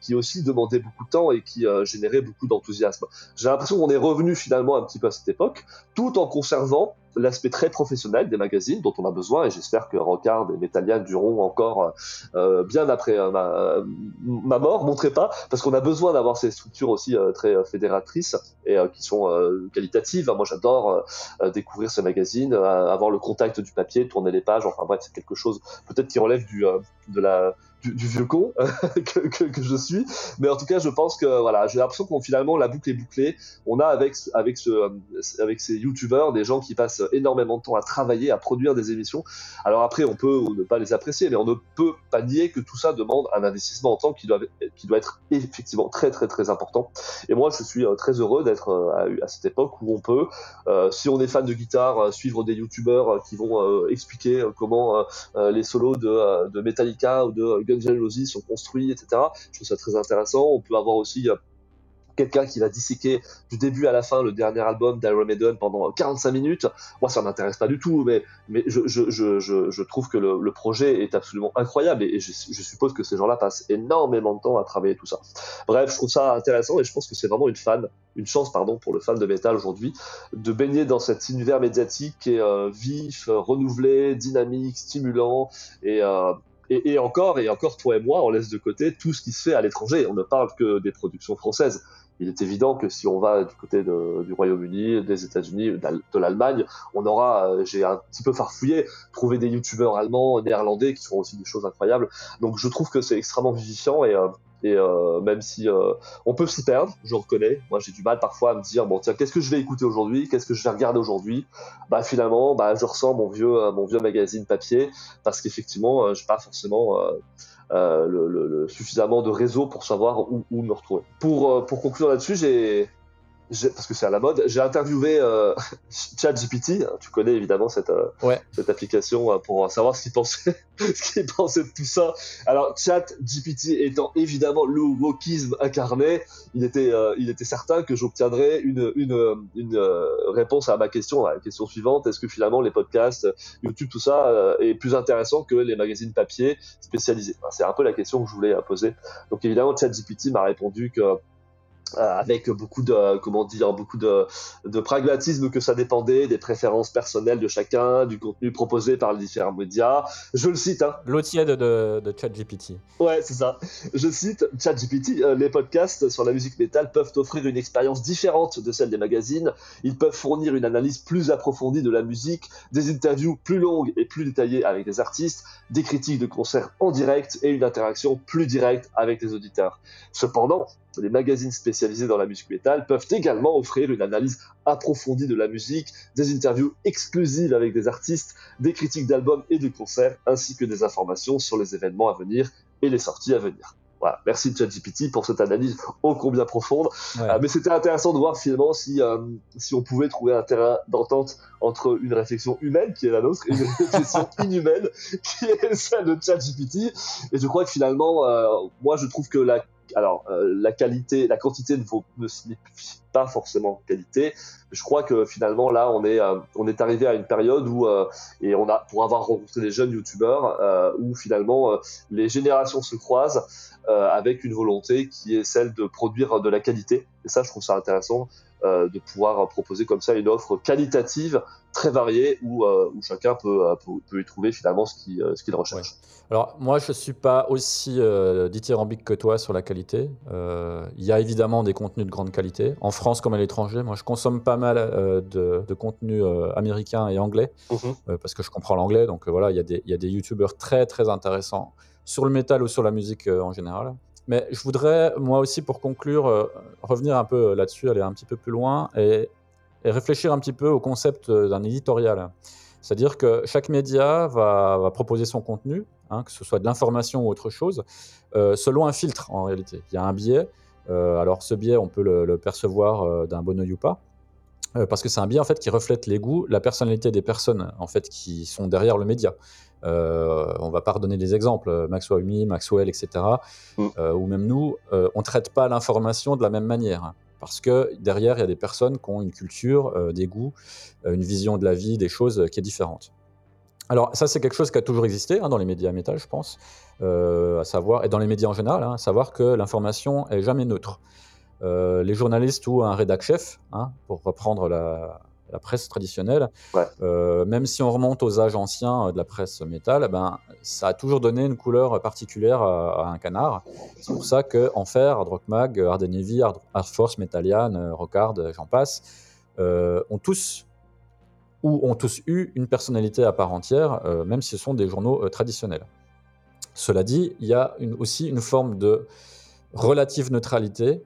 qui aussi demandait beaucoup de temps et qui générait beaucoup d'enthousiasme. J'ai l'impression qu'on est revenu finalement un petit peu à cette époque, tout en conservant l'aspect très professionnel des magazines dont on a besoin et j'espère que Rocard et Metallian dureront encore euh, bien après euh, ma, ma, mort, montrez pas, parce qu'on a besoin d'avoir ces structures aussi euh, très fédératrices et qui sont qualitatives. Moi j'adore découvrir ces magazines, avoir le contact du papier, tourner les pages, enfin bref c'est quelque chose peut-être qui relève du, de la du, vieux con que, que, que, je suis. Mais en tout cas, je pense que voilà, j'ai l'impression qu'on finalement la boucle est bouclée. On a avec avec ce avec ces youtubeurs des gens qui passent énormément de temps à travailler, à produire des émissions. Alors après, on peut ne pas les apprécier, mais on ne peut pas nier que tout ça demande un investissement en temps qui doit qui doit être effectivement très très très important. Et moi, je suis euh, très heureux d'être euh, à, cette époque où on peut, euh, si on est fan de guitare, suivre des youtubeurs qui vont expliquer comment les solos de, de Metallica ou de Guns sont construits, etc. Je trouve ça très intéressant. On peut avoir aussi euh, quelqu'un qui va disséquer du début à la fin le dernier album d'Iron Maiden pendant 45 minutes. Moi, ça m'intéresse pas du tout, mais, je, trouve que le, projet est absolument incroyable et, je, suppose que ces gens-là passent énormément de temps à travailler tout ça. Bref, je trouve ça intéressant et je pense que c'est vraiment une chance, pardon, pour le fan de métal aujourd'hui de baigner dans cet univers médiatique qui est euh, vif, renouvelé, dynamique, stimulant et, euh, et, encore, et encore, toi et moi, on laisse de côté tout ce qui se fait à l'étranger. On ne parle que des productions françaises. Il est évident que si on va du côté du Royaume-Uni, des États-Unis, de l'Allemagne, on aura, euh, j'ai un petit peu farfouillé, trouvé des youtubeurs allemands, néerlandais qui font aussi des choses incroyables. Donc je trouve que c'est extrêmement vivifiant et, euh, et euh, même si euh, on peut s'y perdre, je reconnais. Moi, j'ai du mal parfois à me dire bon tiens, qu'est-ce que je vais écouter aujourd'hui? Qu'est-ce que je vais regarder aujourd'hui? Bah finalement, bah je ressens mon vieux euh, mon vieux magazine papier parce qu'effectivement, euh, j'ai pas forcément le, suffisamment de réseau pour savoir où, où me retrouver. Pour pour conclure là-dessus, j'ai parce que c'est à la mode, j'ai interviewé euh, ChatGPT, hein, tu connais évidemment cette, euh, cette application euh, pour savoir ce qu'il pensait, ce qu'il pensait de tout ça. Alors ChatGPT étant évidemment le wokisme incarné, il était, euh, il était certain que j'obtiendrais une, une, une réponse à ma question, à la question suivante, est-ce que finalement les podcasts, YouTube, tout ça est plus intéressant que les magazines papier spécialisés? C'est un peu la question que je voulais poser. Donc évidemment ChatGPT m'a répondu que avec beaucoup de comment dire beaucoup de, de, pragmatisme que ça dépendait des préférences personnelles de chacun du contenu proposé par les différents médias. Je le cite hein. l'outil de, de, de ChatGPT. Ouais c'est ça. Je cite ChatGPT euh, les podcasts sur la musique métal peuvent offrir une expérience différente de celle des magazines. Ils peuvent fournir une analyse plus approfondie de la musique des interviews plus longues et plus détaillées avec des artistes des critiques de concerts en direct et une interaction plus directe avec les auditeurs. Cependant les magazines spécialisés dans la musique métal peuvent également offrir une analyse approfondie de la musique, des interviews exclusives avec des artistes, des critiques d'albums et de concerts, ainsi que des informations sur les événements à venir et les sorties à venir. Voilà, merci ChatGPT pour cette analyse ô combien profonde. Euh, mais c'était intéressant de voir finalement si, euh, si on pouvait trouver un terrain d'entente entre une réflexion humaine qui est la nôtre et une réflexion inhumaine qui est celle de ChatGPT. Et je crois que finalement, euh, moi je trouve que la alors euh, la qualité, la quantité ne, vaut, ne signifie pas forcément qualité. Je crois que finalement là, on est euh, on est arrivé à une période où euh, et on a pour avoir rencontré des jeunes youtubeurs où finalement les générations se croisent avec une volonté qui est celle de produire de la qualité. Et ça, je trouve ça intéressant de pouvoir proposer comme ça une offre qualitative très variée où, où chacun peut, peut, y trouver finalement ce qu'il ce qu'il recherche. Alors, moi, je suis pas aussi euh, dithyrambique que toi sur la qualité. Euh, il y a évidemment des contenus de grande qualité, en France comme à l'étranger. Moi, je consomme pas mal euh, de, de contenus américains et anglais, mhm. parce que je comprends l'anglais. Donc, voilà, il y a des, y a des youtubeurs très, très intéressants sur le métal ou sur la musique en général. Mais je voudrais, moi aussi, pour conclure, revenir un peu là-dessus, aller un petit peu plus loin et, et réfléchir un petit peu au concept d'un éditorial. C'est-à-dire que chaque média va, va, proposer son contenu Hein, que ce soit de l'information ou autre chose, euh, selon un filtre en réalité. Il y a un biais, euh, alors ce biais, on peut le, percevoir euh, d'un bon oeil ou pas. parce que c'est un biais en fait qui reflète les goûts, la personnalité des personnes en fait qui sont derrière le média. on va pas redonner des exemples, Maxwell, Maxwell, etc. Mm. ou même nous, on traite pas l'information de la même manière parce que derrière, il y a des personnes qui ont une culture, euh, des goûts, euh, une vision de la vie, des choses euh, qui est différente. Alors ça, c'est quelque chose qui a toujours existé hein, dans les médias métal, je pense, à savoir, et dans les médias en général, hein, à savoir que l'information est jamais neutre. les journalistes ou un rédac chef, hein, pour reprendre la, la presse traditionnelle, euh, même si on remonte aux âges anciens euh, de la presse métal, eh ben, ça a toujours donné une couleur particulière à, un canard. C'est pour ça que Enfer, Hard Rock Mag, Hard Navy, Hard, Force, Metallian, euh, Rockard, j'en passe, ont tous ou ont tous eu une personnalité à part entière, même si ce sont des journaux traditionnels. Cela dit, il y a aussi une forme de relative neutralité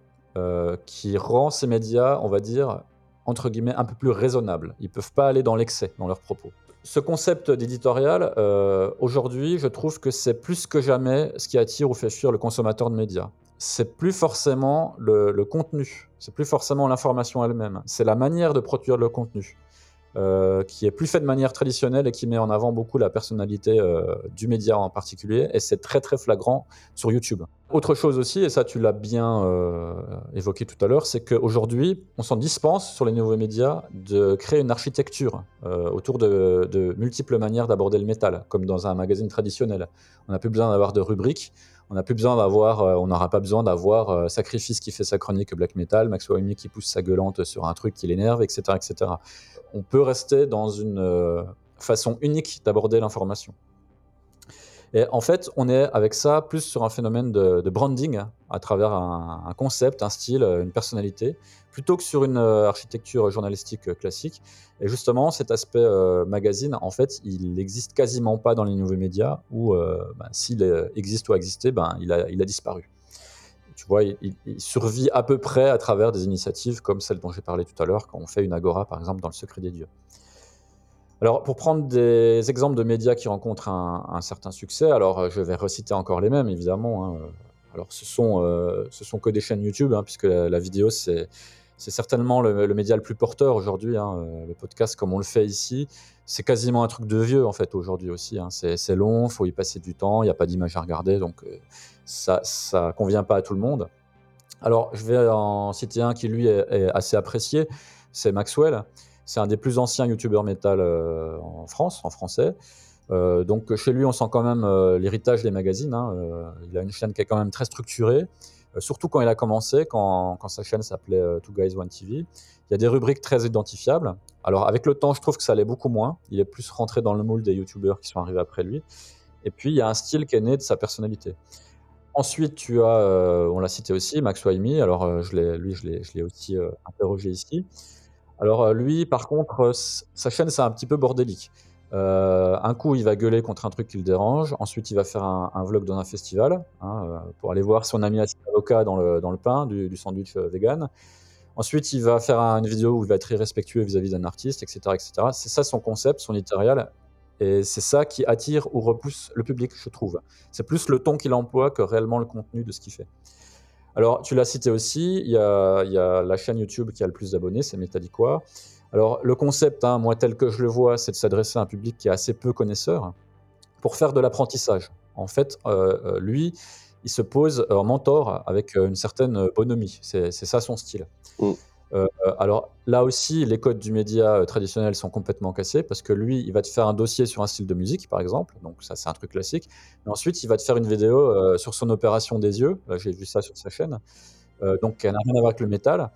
qui rend ces médias, on va dire, entre guillemets, un peu plus raisonnables. Ils ne peuvent pas aller dans l'excès dans leurs propos. Ce concept d'éditorial, euh, aujourd'hui, je trouve que c'est plus que jamais ce qui attire ou fait fuir le consommateur de médias. C'est plus forcément le, le contenu, c'est plus forcément l'information elle-même, c'est la manière de produire le contenu. Euh, qui est plus fait de manière traditionnelle et qui met en avant beaucoup la personnalité euh, du média en particulier. Et c'est très très flagrant sur YouTube. Autre chose aussi, et ça tu l'as bien euh, évoqué tout à l'heure, c'est qu'aujourd'hui, on s'en dispense sur les nouveaux médias de créer une architecture autour de, de, multiples manières d'aborder le métal, comme dans un magazine traditionnel. On n'a plus besoin d'avoir de rubriques. On plus besoin d'avoir, on n'aura pas besoin d'avoir Sacrifice qui fait sa chronique black metal, Max Wayne qui pousse sa gueulante sur un truc qui l'énerve, etc., etc on peut rester dans une euh, façon unique d'aborder l'information. Et en fait, on est avec ça plus sur un phénomène de, branding à travers un, concept, un style, une personnalité, plutôt que sur une euh, architecture journalistique classique. Et justement, cet aspect euh, magazine, en fait, il n'existe quasiment pas dans les nouveaux médias, ou ben, s'il existe ou a existé, ben, il, a, il a disparu tu vois, il, survit à peu près à travers des initiatives comme celle dont j'ai parlé tout à l'heure, quand on fait une agora, par exemple, dans le secret des dieux. Alors, pour prendre des exemples de médias qui rencontrent un, certain succès, alors euh, je vais reciter encore les mêmes, évidemment. Hein. Alors, ce sont, euh, ce sont que des chaînes YouTube, hein, puisque la, vidéo, c'est, certainement le, média le plus porteur aujourd'hui. Hein. Euh, le podcast, comme on le fait ici, c'est quasiment un truc de vieux, en fait, aujourd'hui aussi. C'est long, il faut y passer du temps, il n'y a pas d'image à regarder, donc ça ne convient pas à tout le monde. Alors, je vais en citer un qui, lui, est, assez apprécié, c'est Maxwell. C'est un des plus anciens youtubeurs métal euh, en France, en français. Euh, donc, chez lui, on sent quand même euh, l'héritage des magazines. Hein. il a une chaîne qui est quand même très structurée, surtout quand il a commencé, quand, sa chaîne s'appelait Two Guys One TV. Il y a des rubriques très identifiables. Alors, avec le temps, je trouve que ça allait beaucoup moins. Il est plus rentré dans le moule des youtubeurs qui sont arrivés après lui. Et puis, il y a un style qui est né de sa personnalité. Ensuite, tu as, on l'a cité aussi, Max Waimi. Alors, lui, je l'ai, aussi interrogé ici. Alors, lui, par contre, sa chaîne, c'est un petit peu bordélique. un coup, il va gueuler contre un truc qui le dérange. Ensuite, il va faire un, vlog dans un festival hein, pour aller voir son ami avocat dans le, dans le pain du, sandwich vegan. Ensuite, il va faire une vidéo où il va être irrespectueux vis-à-vis d'un artiste, etc., etc. C'est ça son concept, son éditorial. Et c'est ça qui attire ou repousse le public, je trouve. C'est plus le ton qu'il emploie que réellement le contenu de ce qu'il fait. Alors, tu l'as cité aussi, il y, a, la chaîne YouTube qui a le plus d'abonnés, c'est Metaliquois. Alors, le concept, hein, moi tel que je le vois, c'est de s'adresser à un public qui est assez peu connaisseur pour faire de l'apprentissage. En fait, euh, euh, lui, il se pose en mentor avec euh, une certaine bonhomie. C'est ça son style. Mm. Euh, alors là aussi, les codes du média euh, traditionnel sont complètement cassés parce que lui, il va te faire un dossier sur un style de musique, par exemple. Donc ça, c'est un truc classique. Ensuite, il va te faire une vidéo euh, sur son opération des yeux. J'ai vu ça sur sa chaîne. donc, elle n'a rien à voir avec le métal.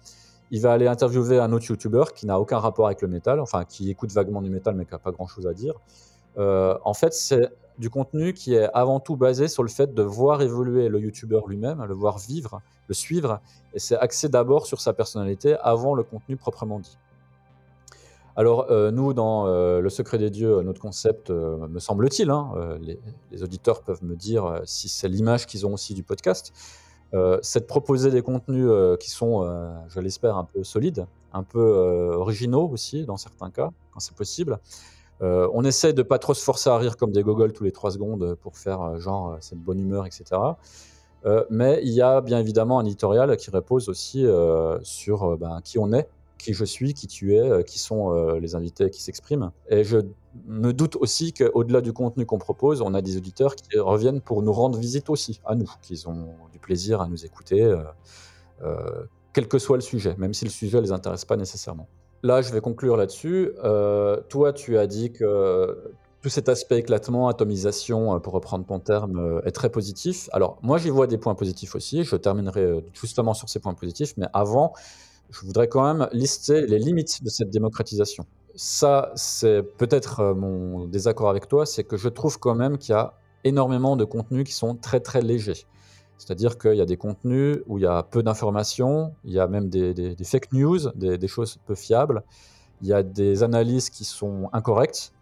Il va aller interviewer un autre YouTuber qui n'a aucun rapport avec le métal, enfin qui écoute vaguement du métal mais qui n'a pas grand-chose à dire. en fait, c'est du contenu qui est avant tout basé sur le fait de voir évoluer le youtubeur lui-même, le voir vivre, le suivre, et c'est axé d'abord sur sa personnalité avant le contenu proprement dit. Alors euh, nous, dans euh, Le Secret des Dieux, notre concept, euh, me semble-t-il, hein, les, auditeurs peuvent me dire si c'est l'image qu'ils ont aussi du podcast, c'est de proposer des contenus qui sont, je l'espère, un peu solides, un peu originaux aussi dans certains cas, quand c'est possible, euh, on essaie de pas trop se forcer à rire comme des gogoles tous les trois secondes pour faire euh, genre euh, cette bonne humeur, etc. mais il y a bien évidemment un éditorial qui repose aussi sur ben, qui on est qui je suis, qui tu es, qui sont les invités qui s'expriment. Et je me doute aussi qu'au-delà du contenu qu'on propose, on a des auditeurs qui reviennent pour nous rendre visite aussi, à nous, qu'ils ont du plaisir à nous écouter, quel que soit le sujet, même si le sujet ne les intéresse pas nécessairement. Là, je vais conclure là-dessus. toi, tu as dit que tout cet aspect éclatement, atomisation, euh, pour reprendre ton terme, euh, est très positif. Alors, moi, j'y vois des points positifs aussi. Je terminerai euh, justement sur ces points positifs, mais avant, je voudrais quand même lister les limites de cette démocratisation. Ça, c'est peut-être mon désaccord avec toi, c'est que je trouve quand même qu'il y a énormément de contenus qui sont très très légers. C'est-à-dire qu'il y a des contenus où il y a peu d'informations, il y a même des, fake news, des, choses peu fiables, il y a des analyses qui sont incorrectes,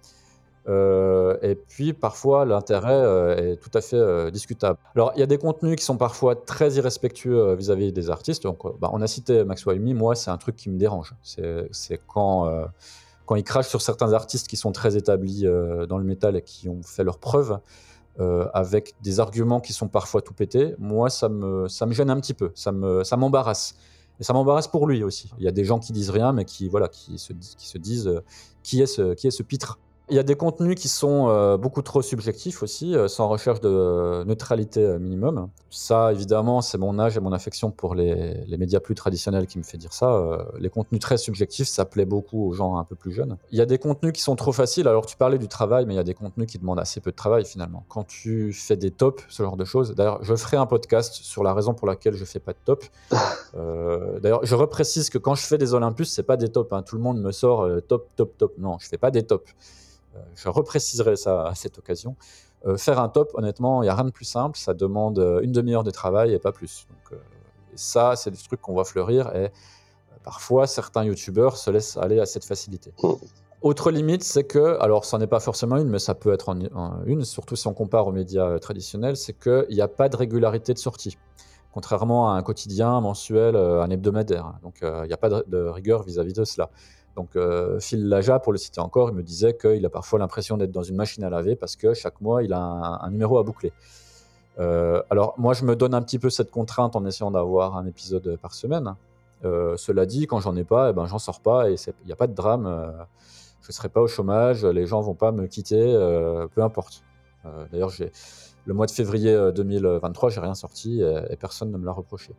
euh, et puis parfois l'intérêt euh, est tout à fait euh, discutable. Alors il y a des contenus qui sont parfois très irrespectueux vis-à-vis des artistes. Donc bah, on a cité Max Waimi, moi c'est un truc qui me dérange. C'est quand, quand il crache sur certains artistes qui sont très établis dans le métal et qui ont fait leurs preuves. Avec des arguments qui sont parfois tout pétés, moi ça me, ça me gêne un petit peu, ça m'embarrasse. Ça et ça m'embarrasse pour lui aussi. Il y a des gens qui disent rien, mais qui, voilà, qui, se, qui se disent qui, est ce, qui est ce pitre? Il y a des contenus qui sont euh, beaucoup trop subjectifs aussi, euh, sans recherche de neutralité euh, minimum. Ça, évidemment, c'est mon âge et mon affection pour les, médias plus traditionnels qui me fait dire ça. les contenus très subjectifs, ça plaît beaucoup aux gens un peu plus jeunes. Il y a des contenus qui sont trop faciles. Alors, tu parlais du travail, mais il y a des contenus qui demandent assez peu de travail finalement. Quand tu fais des tops, ce genre de choses. D'ailleurs, je ferai un podcast sur la raison pour laquelle je fais pas de top. D'ailleurs, je reprécise que quand je fais des Olympus, c'est pas des tops. Hein. Tout le monde me sort top, top, top. Non, je fais pas des tops. Euh, je repréciserai ça à cette occasion. Euh, faire un top, honnêtement, il n'y a rien de plus simple. Ça demande euh, une demi-heure de travail et pas plus. Donc, ça, c'est des trucs qu'on voit fleurir et parfois certains youtubeurs se laissent aller à cette facilité. Mmh. Autre limite, c'est que, alors ça n'est pas forcément une, mais ça peut être une, surtout si on compare aux médias traditionnels, c'est qu'il n'y a pas de régularité de sortie, contrairement à un quotidien, un mensuel, un hebdomadaire. Donc il n'y a pas de, rigueur vis-à-vis -vis de cela. Donc euh, Phil Laja, pour le citer encore, il me disait qu'il a parfois l'impression d'être dans une machine à laver parce que chaque mois, il a un, numéro à boucler. Euh, alors moi, je me donne un petit peu cette contrainte en essayant d'avoir un épisode par semaine. Euh, cela dit, quand j'en ai pas, eh ben, j'en sors pas et il n'y a pas de drame. je ne serai pas au chômage, les gens vont pas me quitter, peu importe. D'ailleurs, le mois de février 2023, j'ai rien sorti et personne ne me l'a reproché.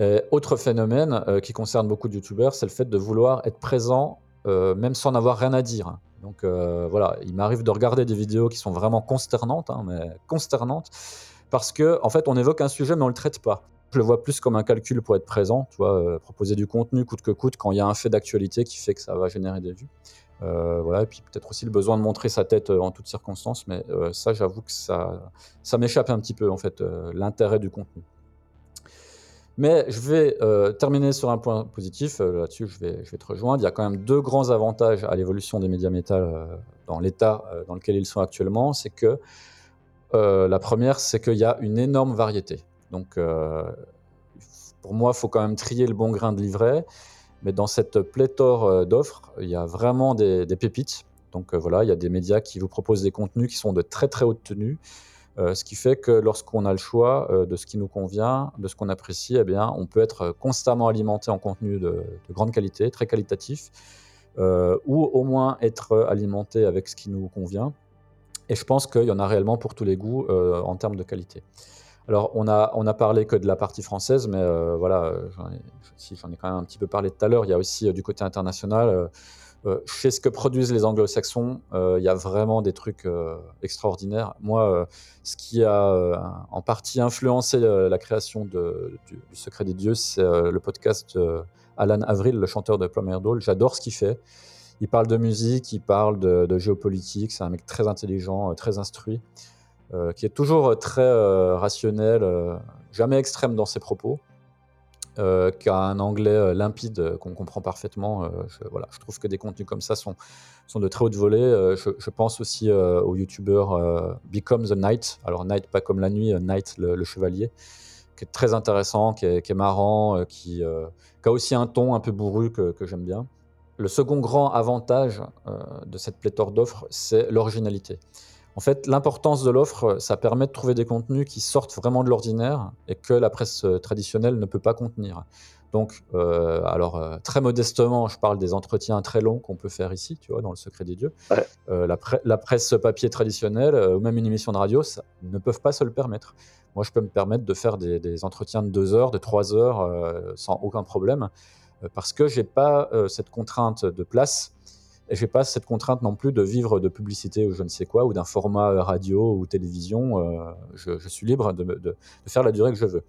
Euh, autre phénomène euh, qui concerne beaucoup de youtubeurs, c'est le fait de vouloir être présent euh, même sans n'avoir rien à dire. Donc voilà, il m'arrive de regarder des vidéos qui sont vraiment consternantes, hein, mais consternantes, parce que en fait on évoque un sujet mais on le traite pas. Je le vois plus comme un calcul pour être présent, tu vois, proposer du contenu coûte que coûte quand il y a un fait d'actualité qui fait que ça va générer des vues. voilà, et puis peut-être aussi le besoin de montrer sa tête en toutes circonstances, mais ça, j'avoue que ça, ça m'échappe un petit peu en fait, l'intérêt du contenu. Mais je vais euh, terminer sur un point positif. Euh, là-dessus, je vais, te rejoindre. Il y a quand même deux grands avantages à l'évolution des médias métal euh, dans l'état dans lequel ils sont actuellement. C'est que la première, c'est qu'il y a une énorme variété. Donc, pour moi, il faut quand même trier le bon grain de livret. Mais dans cette pléthore d'offres, il y a vraiment des, des pépites. Donc voilà, il y a des médias qui vous proposent des contenus qui sont de très très haute tenue. Euh, ce qui fait que lorsqu'on a le choix euh, de ce qui nous convient, de ce qu'on apprécie, eh bien, on peut être constamment alimenté en contenu de, grande qualité, très qualitatif, euh, ou au moins être alimenté avec ce qui nous convient. Et je pense qu'il y en a réellement pour tous les goûts en termes de qualité. Alors, on a, on a parlé que de la partie française, mais voilà, j'en ai, ai, quand même un petit peu parlé tout à l'heure. Il y a aussi du côté international chez ce que produisent les anglo-saxons, euh, il y a vraiment des trucs euh, extraordinaires. Moi, ce qui a en partie influencé la création du, Secret des Dieux, c'est le podcast Alan Avril, le chanteur de Plum Doll. J'adore ce qu'il fait. Il parle de musique, il parle de géopolitique. C'est un mec très intelligent, très instruit, qui est toujours très rationnel, jamais extrême dans ses propos. Euh, qui a un anglais euh, limpide euh, qu'on comprend parfaitement. je, voilà, je trouve que des contenus comme ça sont, sont de très haute volée. Je, pense aussi au youtubeur Become the Knight. Alors, Knight, pas comme la nuit, Knight, le, chevalier, qui est très intéressant, qui est, marrant, qui, a aussi un ton un peu bourru que j'aime bien. Le second grand avantage de cette pléthore d'offres, c'est l'originalité. En fait, l'importance de l'offre, ça permet de trouver des contenus qui sortent vraiment de l'ordinaire et que la presse euh, traditionnelle ne peut pas contenir. Donc, euh, alors euh, très modestement, je parle des entretiens très longs qu'on peut faire ici, tu vois, dans le secret des dieux. Ouais. Euh, la, pre- la presse papier traditionnelle ou même une émission de radio, ça, ne peuvent pas se le permettre. Moi, je peux me permettre de faire des, des entretiens de deux heures, de trois heures, sans aucun problème, parce que j'ai pas cette contrainte de place et j'ai pas cette contrainte non plus de vivre de publicité ou je ne sais quoi ou d'un format euh, radio ou télévision. euh, je, je suis libre de, me- de- de faire la durée que je veux.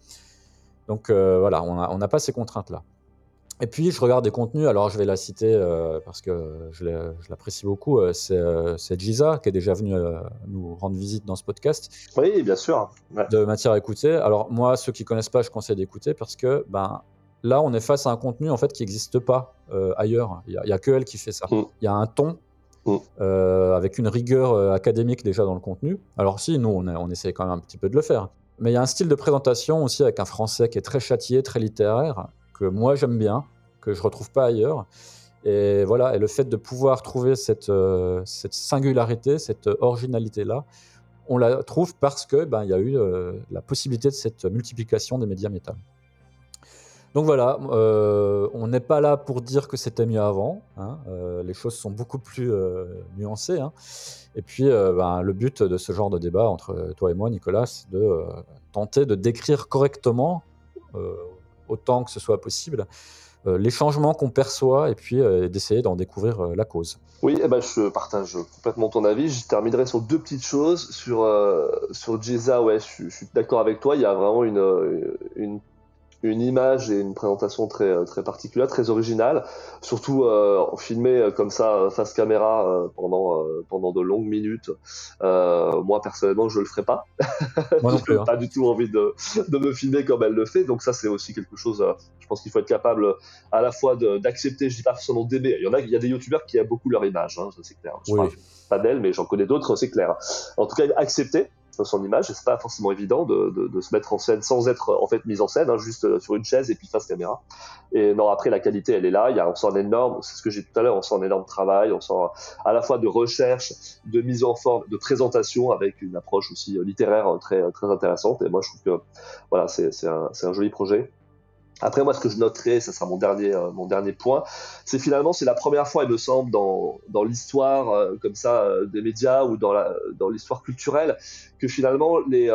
Donc euh, voilà, on n'a pas ces contraintes-là. Et puis je regarde des contenus, alors je vais la citer euh, parce que je l'apprécie beaucoup, euh, c'est euh, Giza qui est déjà venu euh, nous rendre visite dans ce podcast Oui, bien sûr. Ouais. de matière à écouter. Alors moi, ceux qui connaissent pas, je conseille d'écouter parce que ben là, on est face à un contenu en fait qui n'existe pas euh, ailleurs. Il y, a que elle qui fait ça. Mm. Il y a un ton Mm. euh, avec une rigueur euh, académique déjà dans le contenu. Alors si, nous, on, est- on essaie quand même un petit peu de le faire. Mais il y a un style de présentation aussi avec un français qui est très châtié, très littéraire, que moi j'aime bien, que je retrouve pas ailleurs. Et voilà, et le fait de pouvoir trouver cette, cette singularité, cette originalité-là, on la trouve parce que ben, il y a eu la possibilité de cette multiplication des médias métal. Donc voilà, euh, on n'est pas là pour dire que c'était mieux avant. hein, euh, les choses sont beaucoup plus euh, nuancées. hein. Et puis, ben, le but de ce genre de débat entre toi et moi, Nicolas, c'est de tenter de décrire correctement, autant que ce soit possible, les changements qu'on perçoit et puis d'essayer d'en découvrir la cause. Oui, eh ben, je partage complètement ton avis. Je terminerai sur deux petites choses. Sur, sur ouais, je, suis- d'accord avec toi. Il y a vraiment une, une image et une présentation très, très particulière, très originale. Surtout euh, filmé euh, comme ça, euh, face caméra, euh, pendant, euh, pendant de longues minutes. Euh, moi, personnellement, je le ferai pas. Moi non plus. hein. pas du tout envie de, de me filmer comme elle le fait. Donc ça, c'est aussi quelque chose. euh, je pense qu'il faut être capable à la fois d'accepter, je dis pas forcément d'aimer. Il y en a, il y a des youtubeurs qui aiment beaucoup leur image, hein, ça c'est clair. Je Oui. parle pas d'elle, mais j'en connais d'autres, c'est clair. En tout cas, accepter son image, c'est pas forcément évident de, de, de se mettre en scène sans être en fait mise en scène, hein, juste euh, sur une chaise et puis face caméra. Et non, après la qualité, elle est là. Il y a, on sent un énorme, c'est ce que j'ai tout à l'heure, on sent un énorme travail, on sent à la fois de recherche, de mise en forme, de présentation avec une approche aussi euh, littéraire euh, très très intéressante. Et moi, je trouve que voilà, c'est un, un joli projet. Après, moi, ce que je noterai, ça sera mon dernier, euh, mon dernier point, c'est finalement, c'est la première fois, il me semble, dans, l'histoire euh, comme ça euh, des médias ou dans l'histoire culturelle, que finalement les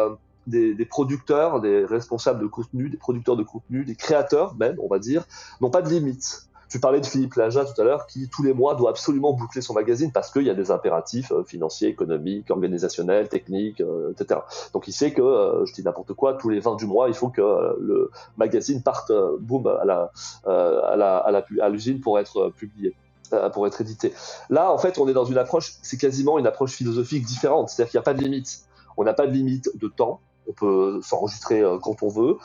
des, producteurs, des responsables de contenu, des producteurs de contenu, des créateurs même, on va dire, n'ont pas de limite. Tu parlais de Philippe Laja tout à l'heure, qui tous les mois doit absolument boucler son magazine parce qu'il y a des impératifs euh, financiers, économiques, organisationnels, techniques, euh, etc. Donc il sait que, euh, je dis n'importe quoi, tous les 20 du mois, il faut que euh, le magazine parte, euh, boum, à la, à la, à la à l'usine pour être publié, pour être édité. Là, en fait, on est dans une approche, c'est quasiment une approche philosophique différente. C'est-à-dire qu'il n'y a pas de limite. On n'a pas de limite de temps. On peut s'enregistrer euh, quand on veut.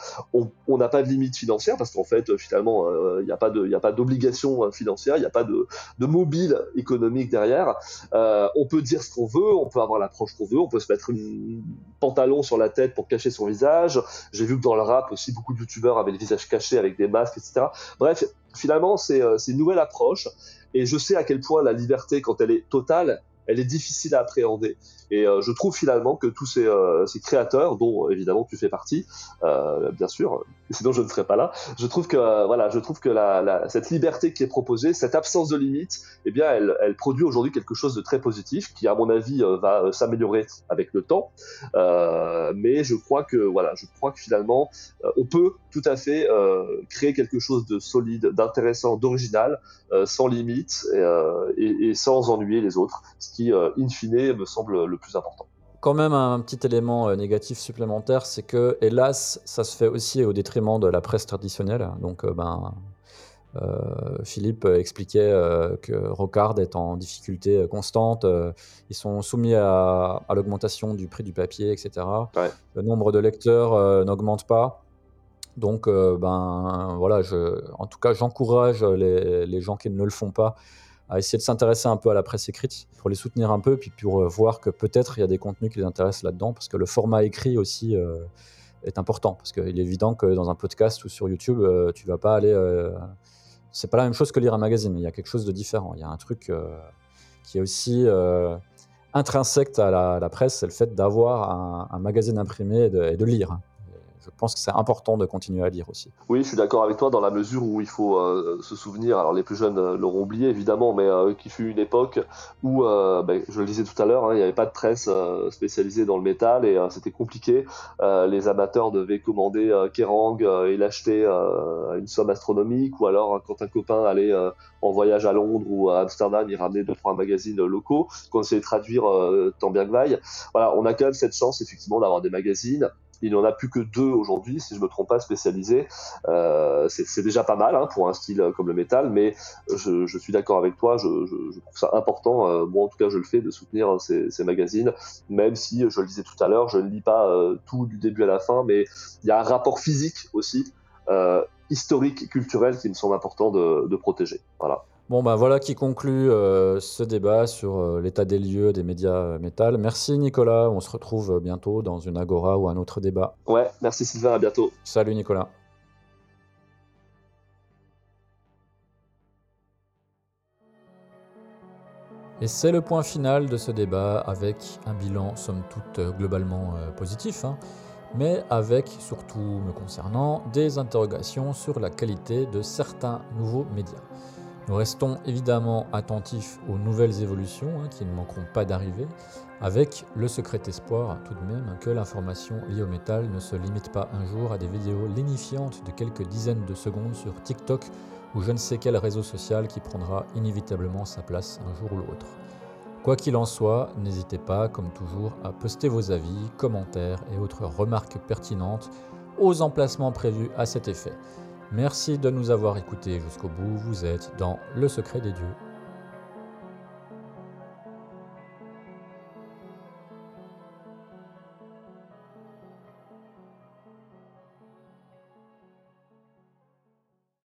On n'a pas de limite financière parce qu'en fait, euh, finalement, euh, il n'y a pas de, il n'y a pas d'obligation euh, financière, il n'y a pas de, mobile économique derrière. Euh, on peut dire ce qu'on veut, on peut avoir l'approche qu'on veut, on peut se mettre un pantalon sur la tête pour cacher son visage. J'ai vu que dans le rap aussi, beaucoup de youtubeurs avaient le visage caché avec des masques, etc. Bref, finalement, euh, c'est une nouvelle approche. Et je sais à quel point la liberté, quand elle est totale, elle est difficile à appréhender. Et euh, je trouve finalement que tous ces, euh, ces créateurs, dont évidemment tu fais partie, euh, bien sûr, sinon je ne serais pas là. Je trouve que euh, voilà, je trouve que la, la- cette liberté qui est proposée, cette absence de limite, eh bien, elle, elle produit aujourd'hui quelque chose de très positif, qui à mon avis euh, va euh, s'améliorer avec le temps. Euh, mais je crois que voilà, je crois que finalement, on peut tout à fait euh, créer quelque chose de solide, d'intéressant, d'original, euh, sans limite et, et- et sans ennuyer les autres, ce qui, in fine, me semble le plus important. Quand même un petit élément euh, négatif supplémentaire, c'est que hélas, ça se fait aussi au détriment de la presse traditionnelle. Donc, euh, ben, euh, Philippe expliquait euh, que Rocard est en difficulté constante. euh, ils sont soumis à, à l'augmentation du prix du papier, etc. Ouais. Le nombre de lecteurs n'augmente pas. Donc, ben voilà, je, en tout cas, j'encourage les, les gens qui ne le font pas à essayer de s'intéresser un peu à la presse écrite pour les soutenir un peu, puis pour euh, voir que peut-être il y a des contenus qui les intéressent là-dedans, parce que le format écrit aussi euh, est important, parce qu'il est évident que dans un podcast ou sur YouTube, euh, tu vas pas aller. c'est pas la même chose que lire un magazine. Il y a quelque chose de différent. Il y a un truc qui est aussi intrinsèque à la, presse, c'est le fait d'avoir un, magazine imprimé et de lire. Je pense que c'est important de continuer à lire aussi. Oui, je suis d'accord avec toi dans la mesure où il faut euh, se souvenir, alors les plus jeunes euh, l'auront oublié évidemment, mais euh, qui fut une époque où, ben, je le disais tout à l'heure, hein, il n'y avait pas de presse spécialisée dans le métal et c'était compliqué. les amateurs devaient commander Kerrang et l'acheter à une somme astronomique ou alors quand un copain allait en voyage à Londres ou à Amsterdam, il ramenait deux trois magazines locaux qu'on essayait de traduire tant bien que vaille. Voilà, on a quand même cette chance effectivement d'avoir des magazines il n'en a plus que deux aujourd'hui, si je me trompe pas, spécialisés. Euh, c'est déjà pas mal hein, pour un style comme le métal, mais je, suis d'accord avec toi. Je, trouve ça important. Euh, moi, en tout cas, je le fais de soutenir ces, magazines, même si je le disais tout à l'heure, je ne lis pas euh, tout du début à la fin, mais il y a un rapport physique aussi, historique, culturel, qui me semble important de, de protéger. Voilà. Bon, ben voilà qui conclut euh, ce débat sur euh, l'état des lieux des médias euh, métal. Merci Nicolas, on se retrouve bientôt dans une agora ou un autre débat. Ouais, merci Sylvain, à bientôt. Salut Nicolas. Et c'est le point final de ce débat avec un bilan somme toute globalement positif, hein, mais avec surtout me concernant des interrogations sur la qualité de certains nouveaux médias. Nous restons évidemment attentifs aux nouvelles évolutions hein, qui ne manqueront pas d'arriver, avec le secret espoir tout de même que l'information liée au métal ne se limite pas un jour à des vidéos lénifiantes de quelques dizaines de secondes sur TikTok ou je ne sais quel réseau social qui prendra inévitablement sa place un jour ou l'autre. Quoi qu'il en soit, n'hésitez pas, comme toujours, à poster vos avis, commentaires et autres remarques pertinentes aux emplacements prévus à cet effet. Merci de nous avoir écoutés jusqu'au bout. Vous êtes dans le secret des dieux.